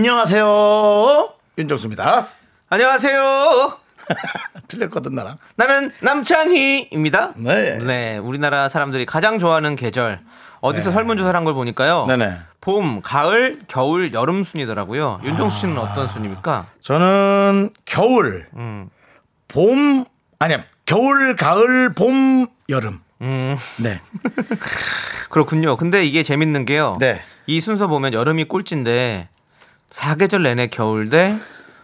안녕하세요. 윤정수입니다. 안녕하세요. 틀렸거든 나랑. 나는 남창희입니다. 네. 네, 우리나라 사람들이 가장 좋아하는 계절. 어디서 설문조사를 한 걸 보니까요. 네네. 봄, 가을, 겨울, 여름 순이더라고요. 윤정수 씨는 어떤 순입니까? 저는 겨울, 음. 봄 아니야 겨울, 가을, 봄, 여름. 음, 네. 그렇군요. 근데 이게 재밌는 게요. 네. 이 순서 보면 여름이 꼴찌인데 사계절 내내 겨울 대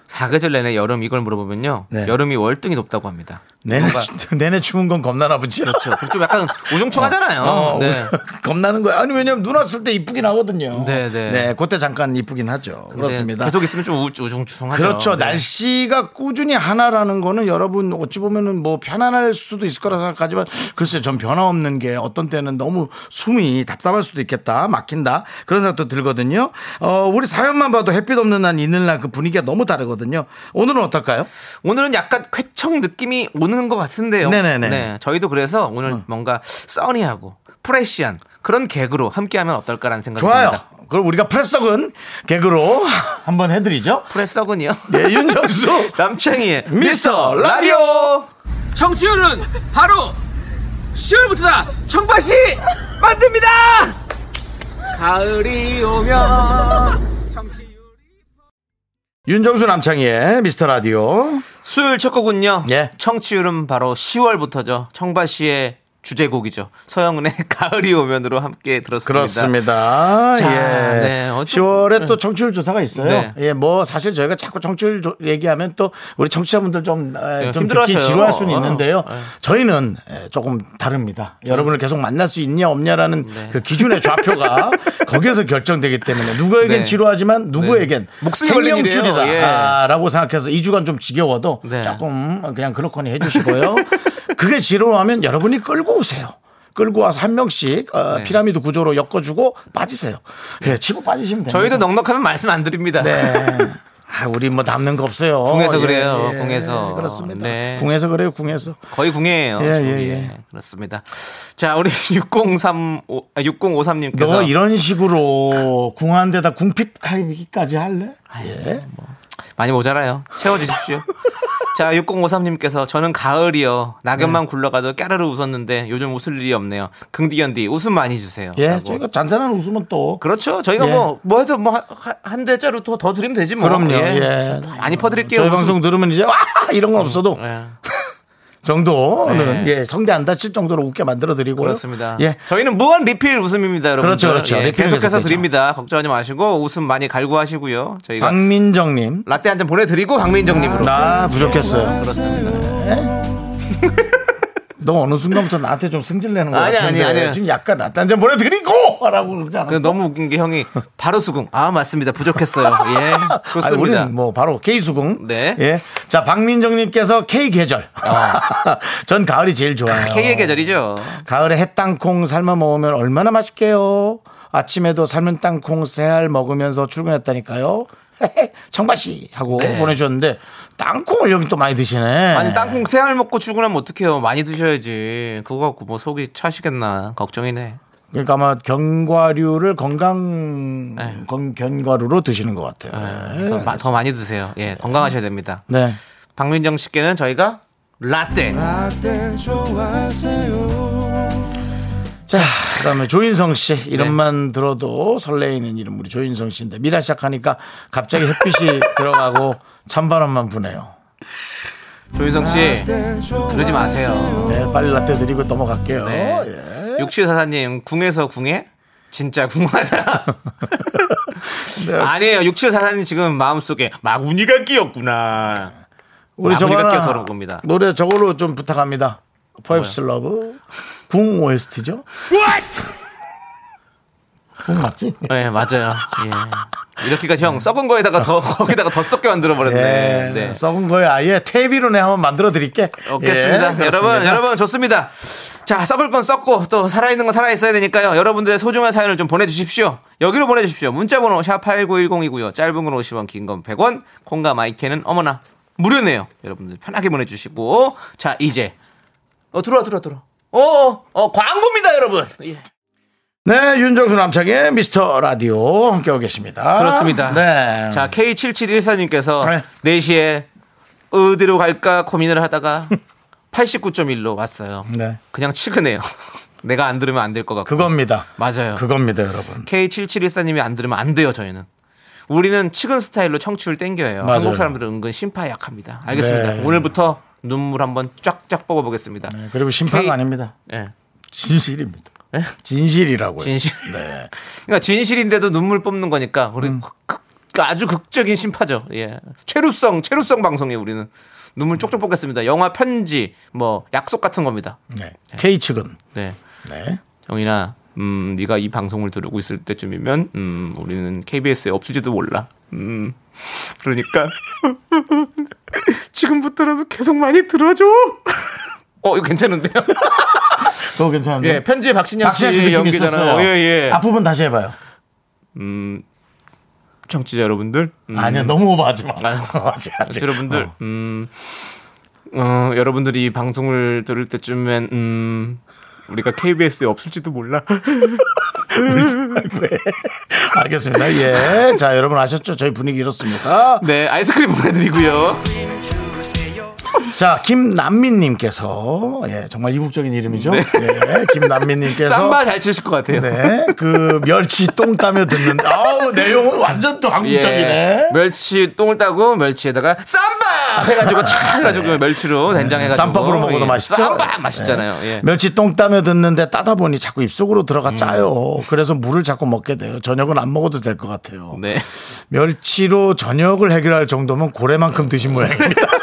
사계절 내내 여름 이걸 물어보면요. 네. 여름이 월등히 높다고 합니다. 내내 추- 내내 추운 건 겁나나 보지. 그렇죠. 좀 약간 우중충하잖아요. 어, 네. 겁나는 거야. 아니 왜냐면 눈 왔을 때 이쁘긴 하거든요. 네, 네. 그때 잠깐 이쁘긴 하죠. 그렇습니다. 계속 있으면 좀 우- 우중충하죠. 그렇죠. 네. 날씨가 꾸준히 하나라는 거는 여러분 어찌 보면은 뭐 편안할 수도 있을 거라 생각하지만 글쎄 전 변화 없는 게 어떤 때는 너무 숨이 답답할 수도 있겠다. 막힌다. 그런 생각도 들거든요. 어, 우리 사연만 봐도 햇빛 없는 날 있는 날 그 분위기가 너무 다르거든요. 오늘은 어떨까요? 오늘은 약간 쾌청 느낌이 오는 것 같은데요. 네네네. 어. 네, 저희도 그래서 오늘 뭔가 써니하고 프레시한 그런 개그로 함께하면 어떨까라는 생각이 좋아요. 듭니다. 그럼 우리가 프레석은 개그로 한번 해드리죠. 프레석은요. 네, 윤정수. 남창희의 미스터 라디오. 청취율은 바로 10월부터다 청바시 만듭니다 가을이 오면 청취율 윤정수 남창희의 미스터 라디오. 수요일 첫 곡은요. 예. 청취율은 바로 10월부터죠. 청바시의 주제곡이죠. 서영은의 가을이 오면으로 함께 들었습니다. 그렇습니다. 자, 예. 네, 어쩌- 10월에 또 청취율 조사가 있어요. 네. 예, 뭐 사실 저희가 자꾸 청취율 조- 얘기하면 또 우리 청취자분들 좀, 에, 네, 좀. 듣기 지루할 수는 어, 있는데요. 네. 저희는 에, 조금 다릅니다. 여러분을 계속 만날 수 있냐 없냐라는 네. 그 기준의 좌표가 거기에서 결정되기 때문에 누구에겐 네. 지루하지만 누구에겐 일이에요. 예. 생명줄이다라고 생각해서 2주간 좀 지겨워도 네. 조금 그냥 그렇거니 해주시고요. 그게 지루하면 여러분이 끌고 오세요. 끌고 와서 한 명씩 어, 네. 피라미드 구조로 엮어주고 빠지세요. 예, 치고 빠지시면 됩니다. 저희도 넉넉하면 말씀 안 드립니다. 네. 아, 우리 뭐 남는 거 없어요. 궁에서 예, 그래요, 예, 궁에서. 그렇습니다. 네. 궁에서 그래요, 궁에서. 거의 궁예예요. 예, 저기. 예, 예. 그렇습니다. 자, 우리 6035 아, 6053님께서 너 이런 식으로 궁한 데다 궁핍하기까지 할래? 예. 많이 모자라요. 채워 주십시오. 자, 6053님께서 저는 가을이요. 낙엽만 네. 굴러가도 까르르 웃었는데 요즘 웃을 일이 없네요. 긍디견디 웃음 많이 주세요. 예, 라고. 저희가 잔잔한 웃음은 또. 그렇죠. 저희가 예. 뭐, 뭐 해서 뭐, 한 대짜로 더, 더 드리면 되지 뭐. 그럼요. 예. 많이 퍼드릴게요. 저희. 방송 들으면 이제 와! 이런 건 없어도 예. 정도는 네. 예, 성대 안 다칠 정도로 웃게 만들어 드리고 그렇습니다. 예. 저희는 무한 리필 웃음입니다, 여러분. 그렇죠, 그렇죠. 리필 계속해서. 드립니다. 걱정하지 마시고 웃음 많이 갈구하시고요. 저희가 박민정 님. 라떼 한 잔 보내 드리고 박민정 님으로. 나 부족했어요. 너 어느 순간부터 나한테 좀 승질 내는 거 아니, 같은데 아니, 아니. 지금 약간 한잔 보내드리고 하라고 그러지 않았어? 그 너무 웃긴 게 형이 바로 수긍. 아 맞습니다. 부족했어요. 예, 좋습니다. 아니, 우리는 뭐 바로 K 수긍. 네. 예. 자 박민정님께서 K 계절. 전 가을이 제일 좋아요. 아. K의 계절이죠. 가을에 햇땅콩 삶아 먹으면 얼마나 맛있게요. 아침에도 삶은 땅콩 새알 먹으면서 출근했다니까요. 청바씨 하고 네. 보내주셨는데 땅콩을 여기 또 많이 드시네. 아니 땅콩 새알 먹고 출근하면 어떡해요. 많이 드셔야지. 그거 갖고 뭐 속이 차시겠나 걱정이네. 그러니까 아마 견과류를 건강 네. 건, 견과류로 드시는 것 같아요. 네. 더, 마- 더 많이 드세요. 예, 건강하셔야 됩니다. 네. 박민정 씨께는 저희가 라떼. 자, 그다음에 조인성 씨 이름만 들어도 설레이는 이름 우리 조인성 씨인데 미라 시작하니까 갑자기 햇빛이 들어가고 찬바람만 부네요. 조인성 씨 그러지 마세요. 네, 빨리 라떼 드리고 넘어갈게요. 네. 예. 육칠사사님 궁에서 궁에 진짜 궁하다. 네. 아니에요. 육칠사사님 지금 마음속에 마구니가 끼었구나. 우리 저거 그런 겁니다. 노래 저걸로 좀 부탁합니다. Perhaps Love 궁 OST죠. 그건 맞지? 네, 맞아요. 예. 이렇게까지 형 썩은 거에다가 더 거기다가 더 썩게 만들어 버렸네. 예, 네. 썩은 거에 아예 퇴비로 내 한번 만들어 드릴게. 없겠습니다. 예, 여러분. 여러분 좋습니다. 자, 썩을 건 썩고 또 살아 있는 건 살아 있어야 되니까요. 여러분들의 소중한 사연을 좀 보내 주십시오. 여기로 보내 주십시오. 문자 번호 샵8910이고요. 짧은 건 50원, 긴 건 100원. 콩과 마이크는 어머나 무료네요. 여러분들 편하게 보내 주시고 자 이제 어 들어와 들어와 들어와. 어, 어, 어 광고입니다, 여러분. 예. 네, 윤정수 남창의 미스터 라디오 함께하고 계십니다. 그렇습니다. 네. 자, K7714님께서 네. 4시에 어디로 갈까 고민을 하다가 89.1로 왔어요. 네. 그냥 치근해요. 내가 안 들으면 안 될 것 같고. 그겁니다. 맞아요. 그겁니다, 여러분. K7714님이 안 들으면 안 돼요, 저희는. 우리는 치근 스타일로 청취율 땡겨요. 맞아요. 한국 사람들은 은근 심파에 약합니다. 알겠습니다. 네. 오늘부터 눈물 한번 쫙쫙 뽑아보겠습니다. 네, 그리고 심파가 K- 아닙니다. 예. 진실입니다. 예? 진실이라고요. 진실. 네. 그러니까 진실인데도 눈물 뽑는 거니까 우리 음. 극- 아주 극적인 심파죠. 예. 최루성, 최루성 방송에 우리는 눈물 쪽쪽 뽑겠습니다. 영화 편지, 뭐 약속 같은 겁니다. 네. K 측은 네. 네. 정인아, 음, 네가 이 방송을 들고 있을 때쯤이면, 음, 우리는 KBS에 없을지도 몰라. 음, 그러니까 지금부터라도 계속 많이 들어줘. 어, 이거 괜찮은데요? 그거 괜찮은데. 예, 편지 박신양 박시아 씨씨 느낌 연기잖아요. 있었어요. 예, 예. 앞부분 다시 해봐요. 음, 청취자 여러분들, 음, 아니야, 너무 오버하지 마. 아유. 아직, 아직. 여러분들, 어. 음, 어, 여러분들이 이 방송을 들을 때쯤엔, 음, 우리가 KBS에 없을지도 몰라. 알겠습니다. 예. 자, 여러분 아셨죠? 저희 분위기 이렇습니다. 네, 아이스크림 보내드리고요. 자, 김남민님께서, 예, 정말 이국적인 이름이죠? 예, 김남민님께서. 쌈바 잘 치실 것 같아요. 네, 그 멸치 똥 따며 듣는, 아우, 내용은 완전 또 한국적이네. 예, 멸치 똥을 따고 멸치에다가 쌈바 해가지고 차 해가지고 멸치로 된장 해가지고 쌈밥으로 먹어도 예, 맛있죠? 쌈밥 맛있잖아요. 예. 멸치 똥 따며 듣는데 따다 보니 자꾸 입속으로 들어가 짜요. 그래서 물을 자꾸 먹게 돼요. 저녁은 안 먹어도 될 것 같아요. 네. 멸치로 저녁을 해결할 정도면 고래만큼 드신 모양입니다.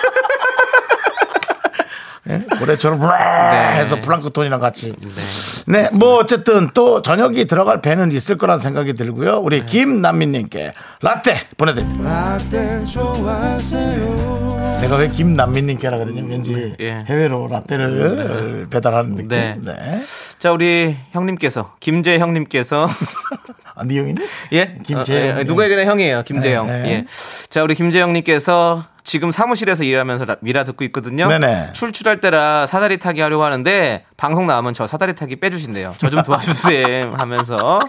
예? 고래처럼 브라 해서 플랑크톤이랑 같이. 네, 뭐 어쨌든 또 저녁이 들어갈 배는 있을 거란 생각이 들고요. 우리 네. 김남민님께 라떼 보내드립니다. 내가 왜 김남민님께라 그러냐면 왠지 예. 해외로 라떼를 배달하는 느낌. 네. 네. 자 우리 형님께서 김재 형님께서 아, 네 형이네? 예 김재형. 어, 예, 누구에게나 형이에요 김재형. 네, 네. 예. 자 우리 김재형님께서 지금 사무실에서 일하면서 라- 미라 듣고 있거든요. 네네. 출출할 때라 사다리 타기 하려고 하는데 방송 나오면 저 사다리 타기 빼주신대요. 저 좀 도와주세요 하면서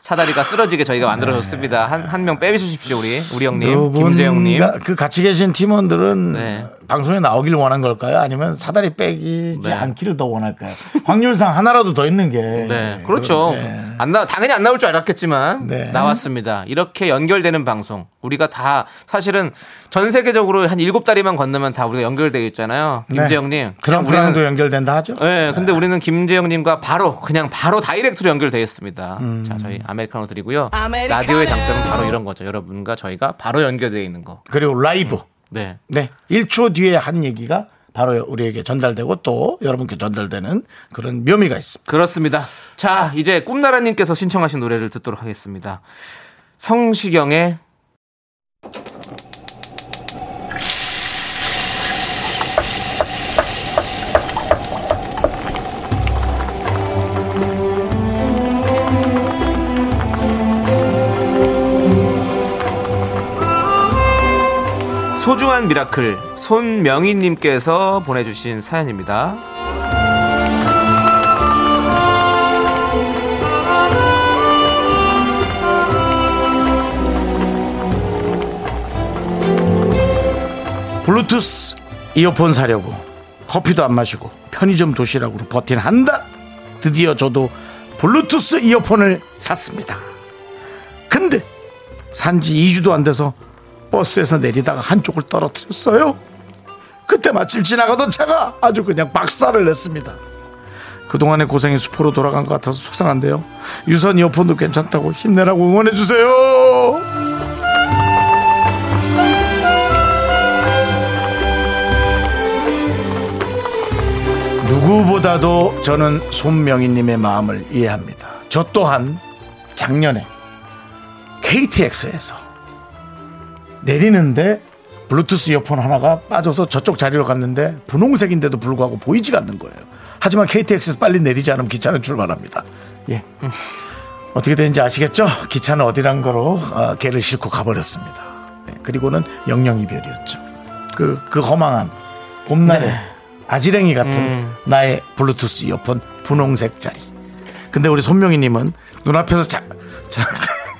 사다리가 쓰러지게 저희가 만들어줬습니다. 한 한 명 빼주십시오 우리 우리 형님 김재형님. 그 같이 계신 팀원들은 네. 방송에 나오길 원한 걸까요? 아니면 사다리 빼기지 네. 않기를 더 원할까요? 확률상 하나라도 더 있는 게. 네, 그렇죠. 네. 안 나, 당연히 안 나올 줄 알았겠지만 네. 나왔습니다. 이렇게 연결되는 방송. 우리가 다 사실은 전 세계적으로 한 일곱 다리만 건너면 다 우리가 연결되어 있잖아요. 김재영님. 그냥 트럼프랑도 우리는- 연결된다 하죠? 네, 근데 우리는 김재영님과 바로 그냥 바로 다이렉트로 연결되어 있습니다. 음. 자, 저희 아메리카노 드리고요. 라디오의 장점은 바로 이런 거죠. 여러분과 저희가 바로 연결되어 있는 거. 그리고 라이브. 네. 네. 1초 뒤에 한 얘기가 바로 우리에게 전달되고 또 여러분께 전달되는 그런 묘미가 있습니다. 그렇습니다. 자, 이제 꿈나라님께서 신청하신 노래를 듣도록 하겠습니다. 성시경의 소중한 미라클 손명희님께서 보내주신 사연입니다. 블루투스 이어폰 사려고 커피도 안 마시고 편의점 도시락으로 버틴 한 달. 드디어 저도 블루투스 이어폰을 샀습니다. 근데 산지 2주도 안 돼서 버스에서 내리다가 한쪽을 떨어뜨렸어요. 그때 마침 지나가던 차가 아주 그냥 박살을 냈습니다. 그동안의 고생이 수포로 돌아간 것 같아서 속상한데요. 유선 이어폰도 괜찮다고 힘내라고 응원해주세요. 누구보다도 저는 손명희님의 마음을 이해합니다. 저 또한 작년에 KTX에서 내리는데 블루투스 이어폰 하나가 빠져서 저쪽 자리로 갔는데 분홍색인데도 불구하고 보이지가 않는 거예요. 하지만 KTX에서 빨리 내리지 않으면 기차는 출발합니다. 예. 어떻게 되는지 아시겠죠? 기차는 어디란 거로 어, 개를 싣고 가버렸습니다. 네, 그리고는 영영 이별이었죠. 그, 그 허망한 봄날에 아지랭이 같은 나의 블루투스 이어폰 분홍색 자리. 근데 우리 손명희님은 눈앞에서 자, 자,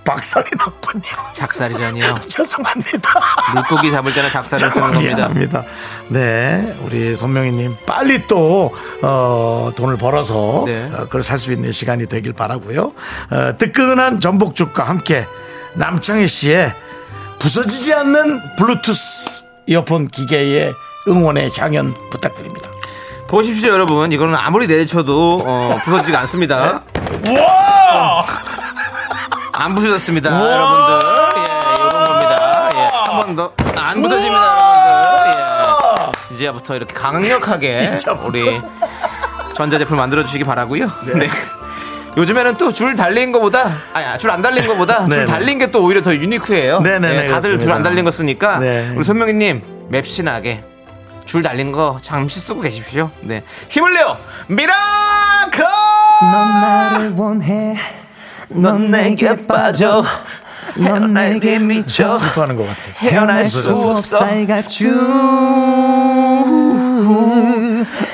박살이 났군요. 작살이라니요. 죄송합니다. 물고기 잡을 때는 작살을 쓰는 겁니다. 미안합니다. 네, 우리 손명희님 빨리 또 어, 돈을 벌어서 네. 어, 그걸 살 수 있는 시간이 되길 바라고요. 어, 뜨끈한 전복죽과 함께 남창희 씨의 부서지지 않는 블루투스 이어폰 기계의 응원의 향연 부탁드립니다. 보십시오, 여러분. 이거는 아무리 내리쳐도 어, 부서지지가 않습니다. 와! 안 부서졌습니다, 여러분들. 예, 이런 겁니다. 예, 한 번 더. 안 부서집니다, 여러분들. 예. 이제부터 이렇게 강력하게. 우리 전자제품 만들어 주시기 바라고요. 네. 요즘에는 또 줄 달린 거보다 아니 줄 안 달린 거보다 줄 네네. 달린 게 또 오히려 더 유니크해요. 네네네, 예, 다들 줄. 안 달린 거 쓰니까 네. 우리 손명희님 맵신하게 줄 달린 거 잠시 쓰고 계십시오. 네 힘을 내요 미라클. 넌 내게 빠져. 넌 내게 미쳐. 슬퍼하는 것 같아. 헤어날 수 없어. 살가주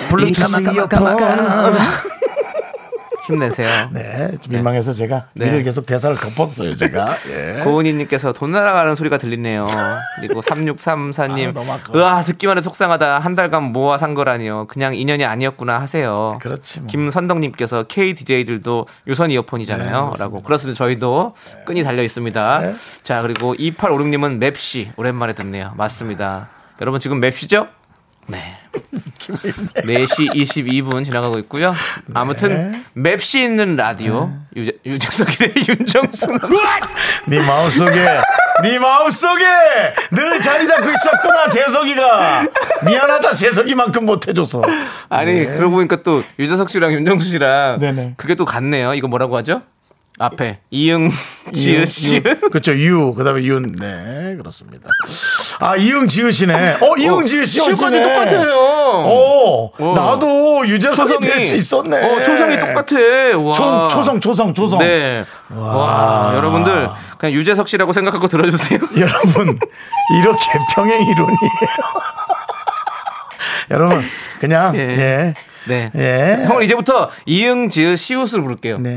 블루투스 이어폰. 힘내세요. 네, 좀 민망해서 제가 네. 이를 계속 대사를 덮었어요, 제가. 예. 고은희님께서 돈 날아가는 소리가 들리네요. 그리고 아, 3634님, 너무 아까워. 으아, 듣기만 해도 속상하다. 한 달간 모아 산 거라니요. 그냥 인연이 아니었구나 하세요. 그렇지 뭐. 김선덕님께서 KDJ들도 유선 이어폰이잖아요. 라고. 그렇습니다. 저희도 끈이 달려 있습니다. 네. 자, 그리고 2856님은 맵시. 오랜만에 듣네요. 맞습니다. 여러분 지금 맵시죠? 네. 4시 22분 지나가고 있고요. 아무튼 맵시 있는 라디오 유재, 유재석의 윤정수 네 마음속에 네 마음속에 늘 자리 잡고 있었구나 재석이가 미안하다 재석이만큼 못해줘서 아니 그러고 보니까 또 유재석 씨랑 윤정수 씨랑 네네. 그게 또 같네요. 이거 뭐라고 하죠? 앞에 이응 지읒 씨. 그렇죠 유 그다음에 윤 네 그렇습니다 아 이응 지읒이네 어 이응 지읒 씨 실까지. 똑같아요. 오 어. 나도 유재석이 될 수 있었네 어, 초성이 똑같아. 와. 초, 초성 초성 초성 네. 와. 여러분들 그냥 유재석 씨라고 생각하고 들어주세요. 여러분 이렇게 평행 이론이에요 여러분 그냥 예. 예. 네. 예. 형은 이제부터 이응 지읒 시옷을 부를게요. 네.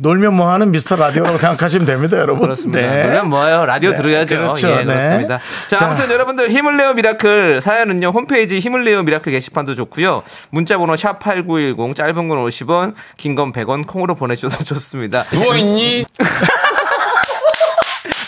놀면 뭐하는 미스터 라디오라고 생각하시면 됩니다, 여러분. 그렇습니다. 네. 물론 뭐예요? 라디오 네, 들어야죠. 그렇죠. 예, 네. 그렇습니다. 자, 자. 아무튼 여러분들 힘을 내요 미라클 사연은요. 홈페이지 힘을 내요 미라클 게시판도 좋고요. 문자 번호 샵 8910 짧은 건 50원, 긴 건 100원 콩으로 보내 주셔서 좋습니다. 누워 있니?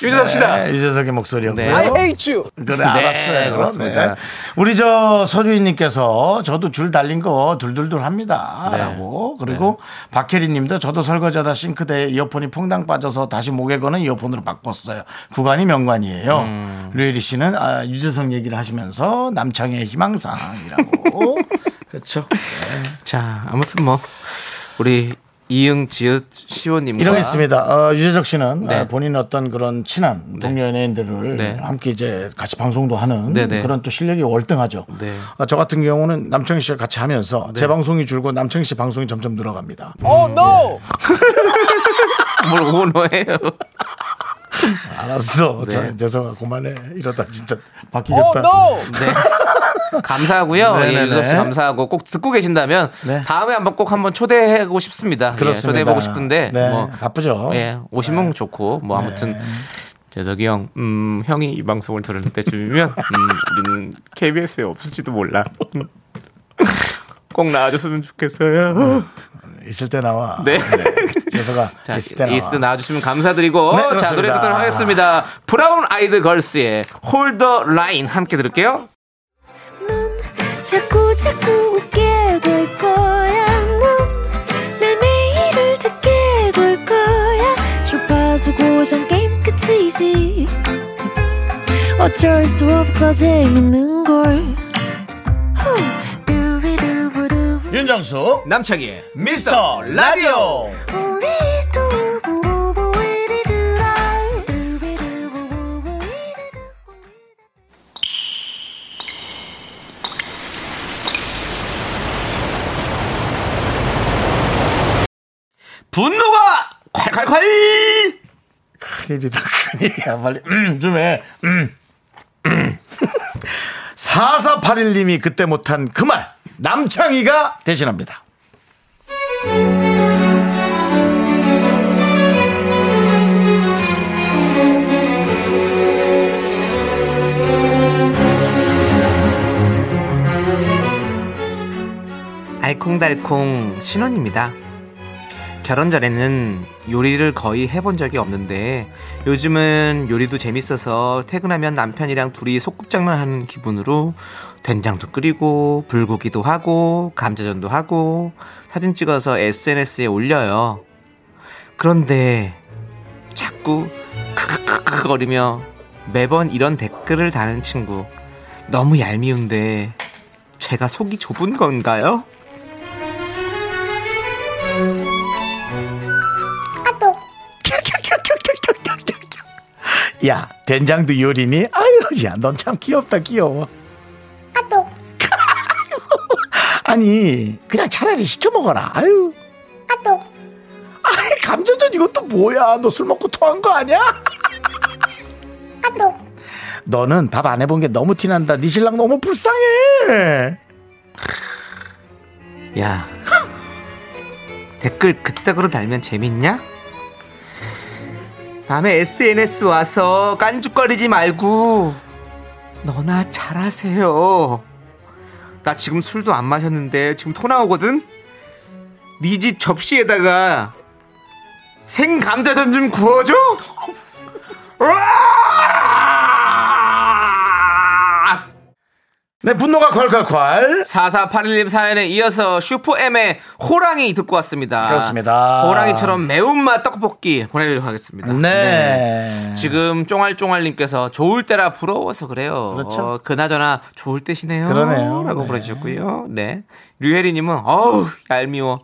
유재석 씨다. 네, 유재석의 목소리였고요. 네. I hate you. 그래 알았어요. 그렇습니다. 네. 우리 저 서주인님께서 저도 줄 달린 거 둘둘둘 합니다라고 네. 그리고 박혜리님도 저도 설거지하다 싱크대에 이어폰이 퐁당 빠져서 다시 목에 거는 이어폰으로 바꿨어요. 구간이 명관이에요. 음. 류혜리 씨는 아, 유재석 얘기를 하시면서 남창의 희망사항이라고 그렇죠. 자, 아무튼 뭐 우리 이응 지읒 시호님과 이런 게 있습니다. 어, 유재석 씨는 네. 어, 본인 어떤 그런 친한 동료 연예인들을 네. 함께 이제 같이 방송도 하는 네, 네. 그런 또 실력이 월등하죠. 네. 어, 저 같은 경우는 남창희 씨와 같이 하면서 제 방송이 줄고 남창희 씨 방송이 점점 늘어갑니다. Oh no. 뭘 오너해요. 알았어. 네. 자, 재석아 그만해. 이러다 진짜 Oh 바뀌겠다. no. 네. 감사하고요. 네네네. 예, 유재석 씨 감사하고 꼭 듣고 계신다면 네. 다음에 한번 꼭 한번 초대하고 싶습니다. 예, 그렇습니다. 초대해 보고 싶은데 네, 뭐 바쁘죠. 예, 오시면 좋고 뭐 아무튼 재석이 형, 음, 형이 이 방송을 들을 때쯤이면 음, 우리는 KBS에 없을지도 몰라. 음. 꼭 나와줬으면 좋겠어요. 있을 때 나와. 네. 재석아 자, 나와. 이스트 나와주시면 감사드리고 네, 자. 노래 듣도록 하겠습니다. 브라운 아이드 걸스의 Hold the Line 함께 들을게요. 넌 자꾸 자꾸 웃게 될 거야. 넌 내 매일을 듣게 될 거야. 주파수 고정 게임 끝이지. 어쩔 수 없어 재밌는 걸. 윤정수 남창희의 미스터 라디오 분노가 콸콸콸 큰일이다 큰일이야 빨리 음좀 해. 음. 음. 4481님이 그때 못한 그 말 남창희가 대신합니다. 알콩달콩 신혼입니다. 결혼 전에는 요리를 거의 해본 적이 없는데 요즘은 요리도 재밌어서 퇴근하면 남편이랑 둘이 소꿉장난 하는 기분으로 된장도 끓이고 불고기도 하고 감자전도 하고 사진 찍어서 SNS에 올려요. 그런데 자꾸 크크크크 거리며 매번 이런 댓글을 다는 친구 너무 얄미운데 제가 속이 좁은 건가요? 야, 된장도 요리니? 아유, 야, 넌 참 귀엽다, 귀여워. 아니, 그냥 차라리 시켜 먹어라. 아유. 아이, 감자전 이것도 뭐야? 너 술 먹고 토한 거 아니야? 너는 밥 안 해본 게 너무 티난다. 네 신랑 너무 불쌍해. 야 댓글 그따구로 달면 재밌냐? 밤에 SNS 와서 깐죽거리지 말고 너나 잘하세요 나 지금 술도 안 마셨는데 지금 토 나오거든? 네 집 접시에다가 생 감자전 좀 구워줘? 내 분노가 콸콸콸. 4481님 사연에 이어서 슈퍼엠의 호랑이 듣고 왔습니다. 그렇습니다. 호랑이처럼 매운맛 떡볶이 보내드리도록 하겠습니다. 네. 지금 쫑알쫑알님께서 좋을 때라 부러워서 그래요. 그렇죠. 어, 그나저나 좋을 때시네요. 그러네요. 라고 네. 보내주셨고요. 네. 류혜리님은 어우 얄미워.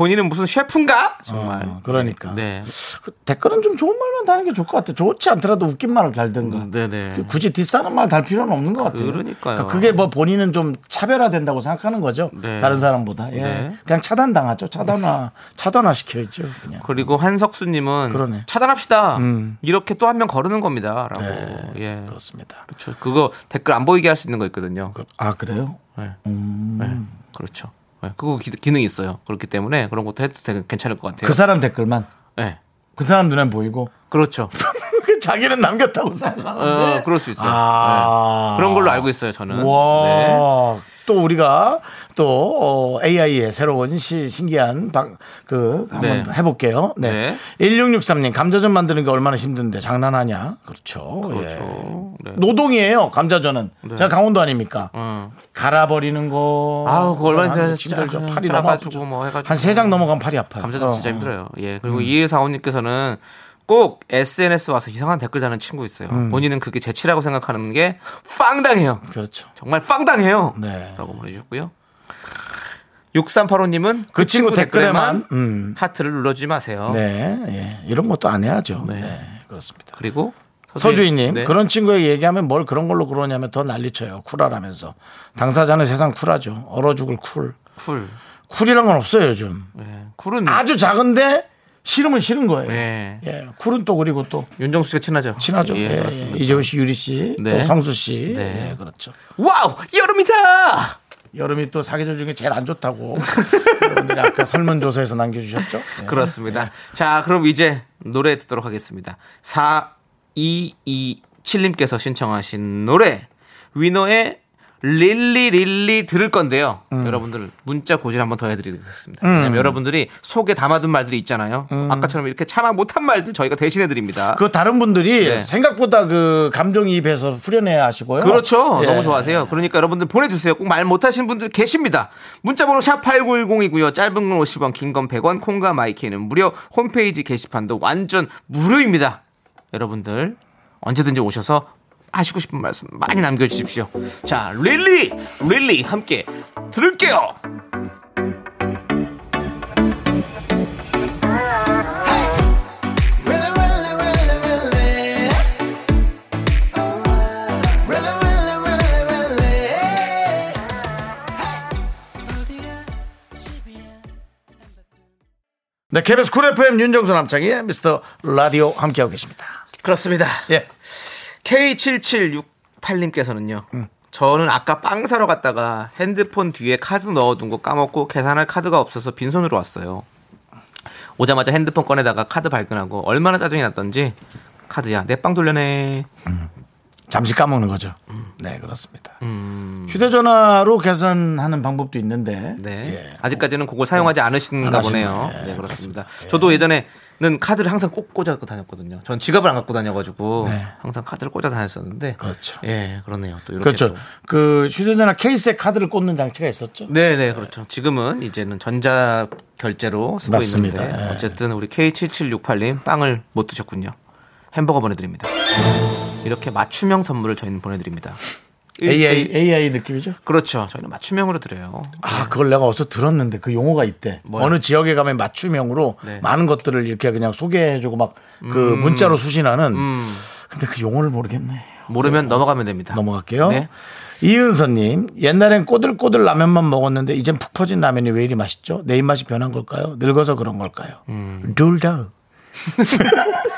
본인은 무슨 셰프인가? 정말. 어, 그러니까. 네. 그 댓글은 좀 좋은 말만 다는 게 좋을 것 같아. 좋지 않더라도 웃긴 말을 달든가. 음, 네네. 그 굳이 디스하는 말 달 필요는 없는 것 같아요. 그러니까요. 그게 뭐 본인은 좀 차별화된다고 생각하는 거죠. 네. 다른 사람보다. 예. 네. 그냥 차단당하죠. 차단화, 차단화 시켜야죠. 그냥. 그리고 한석수님은 그러네. 차단합시다. 음. 이렇게 또 한 명 거르는 겁니다.라고. 네. 예. 그렇습니다. 그렇죠. 그거 댓글 안 보이게 할 수 있는 거 있거든요. 그- 아, 그래요? 네. 음. 네. 그렇죠. 네. 그거 기, 기능이 있어요. 그렇기 때문에 그런 것도 해도 되게 괜찮을 것 같아요. 그 사람 댓글만. 네. 그 사람 눈엔 보이고. 그렇죠. 그 자기는 남겼다고 생각하는데. 어, 그럴 수 있어요. 아. 네. 그런 걸로 알고 있어요, 저는. 네. 와. 또 우리가 또 어, AI의 새로운 시, 신기한 방, 그 한번 네. 해볼게요. 네. 네. 1663님 감자전 만드는 게 얼마나 힘든데 장난하냐? 그렇죠. 그렇죠. 예. 네. 노동이에요. 감자전은. 제가 강원도 아닙니까? 어. 갈아버리는 거. 아우, 그거 얼마나 힘들죠. 팔이 잘라가지고 너무 아프죠. 뭐 해가지고. 한세 장 넘어가면 팔이 아파요. 감자전 어, 진짜 어. 힘들어요. 예. 그리고 2145님께서는 꼭 SNS 와서 이상한 댓글 다는 친구 있어요. 음. 본인은 그게 재치라고 생각하는 게 빵당해요. 그렇죠. 정말 빵당해요. 네. 라고 보내주셨고요. 6385님은 그 친구 댓글에만 음. 하트를 눌러주지 마세요. 네. 예. 이런 것도 안 해야죠. 네. 네. 그렇습니다. 그리고 서주희님 네. 그런 친구에게 얘기하면 뭘 그런 걸로 그러냐면 더 난리쳐요 쿨하라면서 당사자는 세상 쿨하죠 얼어 죽을 쿨 쿨. 쿨이란 건 없어요 요즘 네. 쿨은 아주 작은데 싫으면 싫은 거예요 네. 예 쿨은 또 그리고 또 윤정수 씨가 친하죠. 친하죠 예, 예, 그렇습니다. 이재호 씨 유리 씨 네. 또 성수 씨 네. 예, 그렇죠 와우 여름이다. 여름이 또 사계절 중에 제일 안 좋다고 여러분들이 아까 설문조사에서 남겨주셨죠 예. 그렇습니다. 자, 그럼 이제 노래 듣도록 하겠습니다. 4227님께서 신청하신 노래 위너의 Really Really 들을 건데요. 음. 여러분들 문자 고질 한번 더 해드리겠습니다. 왜냐면 여러분들이 속에 담아둔 말들이 있잖아요. 아까처럼 이렇게 참아 못한 말들 저희가 대신해 드립니다. 음. 그 다른 분들이 네. 생각보다 그 감정이입해서 후련해 하시고요 그렇죠. 예. 너무 좋아하세요. 그러니까 여러분들 보내주세요. 꼭 말 못하시는 분들 계십니다. 문자번호 샵 8910이고요. 짧은 건 50원, 긴 건 100원, 콩과 마이크는 무료. 홈페이지 게시판도 완전 무료입니다. 여러분들 언제든지 오셔서 하시고 싶은 말씀 많이 남겨주십시오. 자, 릴리, 릴리 함께 들을게요. 네, KBS Cool FM 윤정수 남창희의 미스터 라디오 함께하고 계십니다. 그렇습니다. 예. K7768님께서는요. 저는 아까 빵 사러 갔다가 핸드폰 뒤에 카드 넣어둔 거 까먹고 계산할 카드가 없어서 빈손으로 왔어요. 오자마자 핸드폰 꺼내다가 카드 발견하고 얼마나 짜증이 났던지 카드야 내 빵 돌려내. 잠시 까먹는 거죠. 네, 그렇습니다. 휴대전화로 계산하는 방법도 있는데. 네. 예. 아직까지는 그걸 사용하지 않으신가 안 하시네. 보네요. 예, 네, 그렇습니다. 저도 예전에 는 카드를 항상 꼭 꽂아 갖고 다녔거든요. 전 지갑을 안 갖고 다녀가지고 네. 항상 카드를 꽂아 다녔었는데. 그렇죠. 예, 그러네요. 또 이렇게 그렇죠. 또. 그 휴대전화 케이스에 카드를 꽂는 장치가 있었죠. 네, 네, 그렇죠. 지금은 이제는 전자 결제로 쓰고 맞습니다. 있는데 예. 어쨌든 우리 K7768님 빵을 못 드셨군요. 햄버거 보내드립니다. 이렇게 맞춤형 선물을 저희는 보내드립니다. AI, AI 느낌이죠. 그렇죠. 저희는 맞춤형으로 드려요. 아, 그걸 내가 어디서 들었는데 그 용어가 있대. 뭐요? 어느 지역에 가면 맞춤형으로 네. 음. 많은 것들을 이렇게 그냥 소개해주고 막그 문자로 수신하는. 근데 그 용어를 모르겠네. 모르면 넘어가면 됩니다. 넘어갈게요. 네. 이은서님, 옛날엔 꼬들꼬들 라면만 먹었는데 이젠 푹 퍼진 라면이 왜 이리 맛있죠? 내 입맛이 변한 걸까요? 늙어서 그런 걸까요? 음. 둘 다.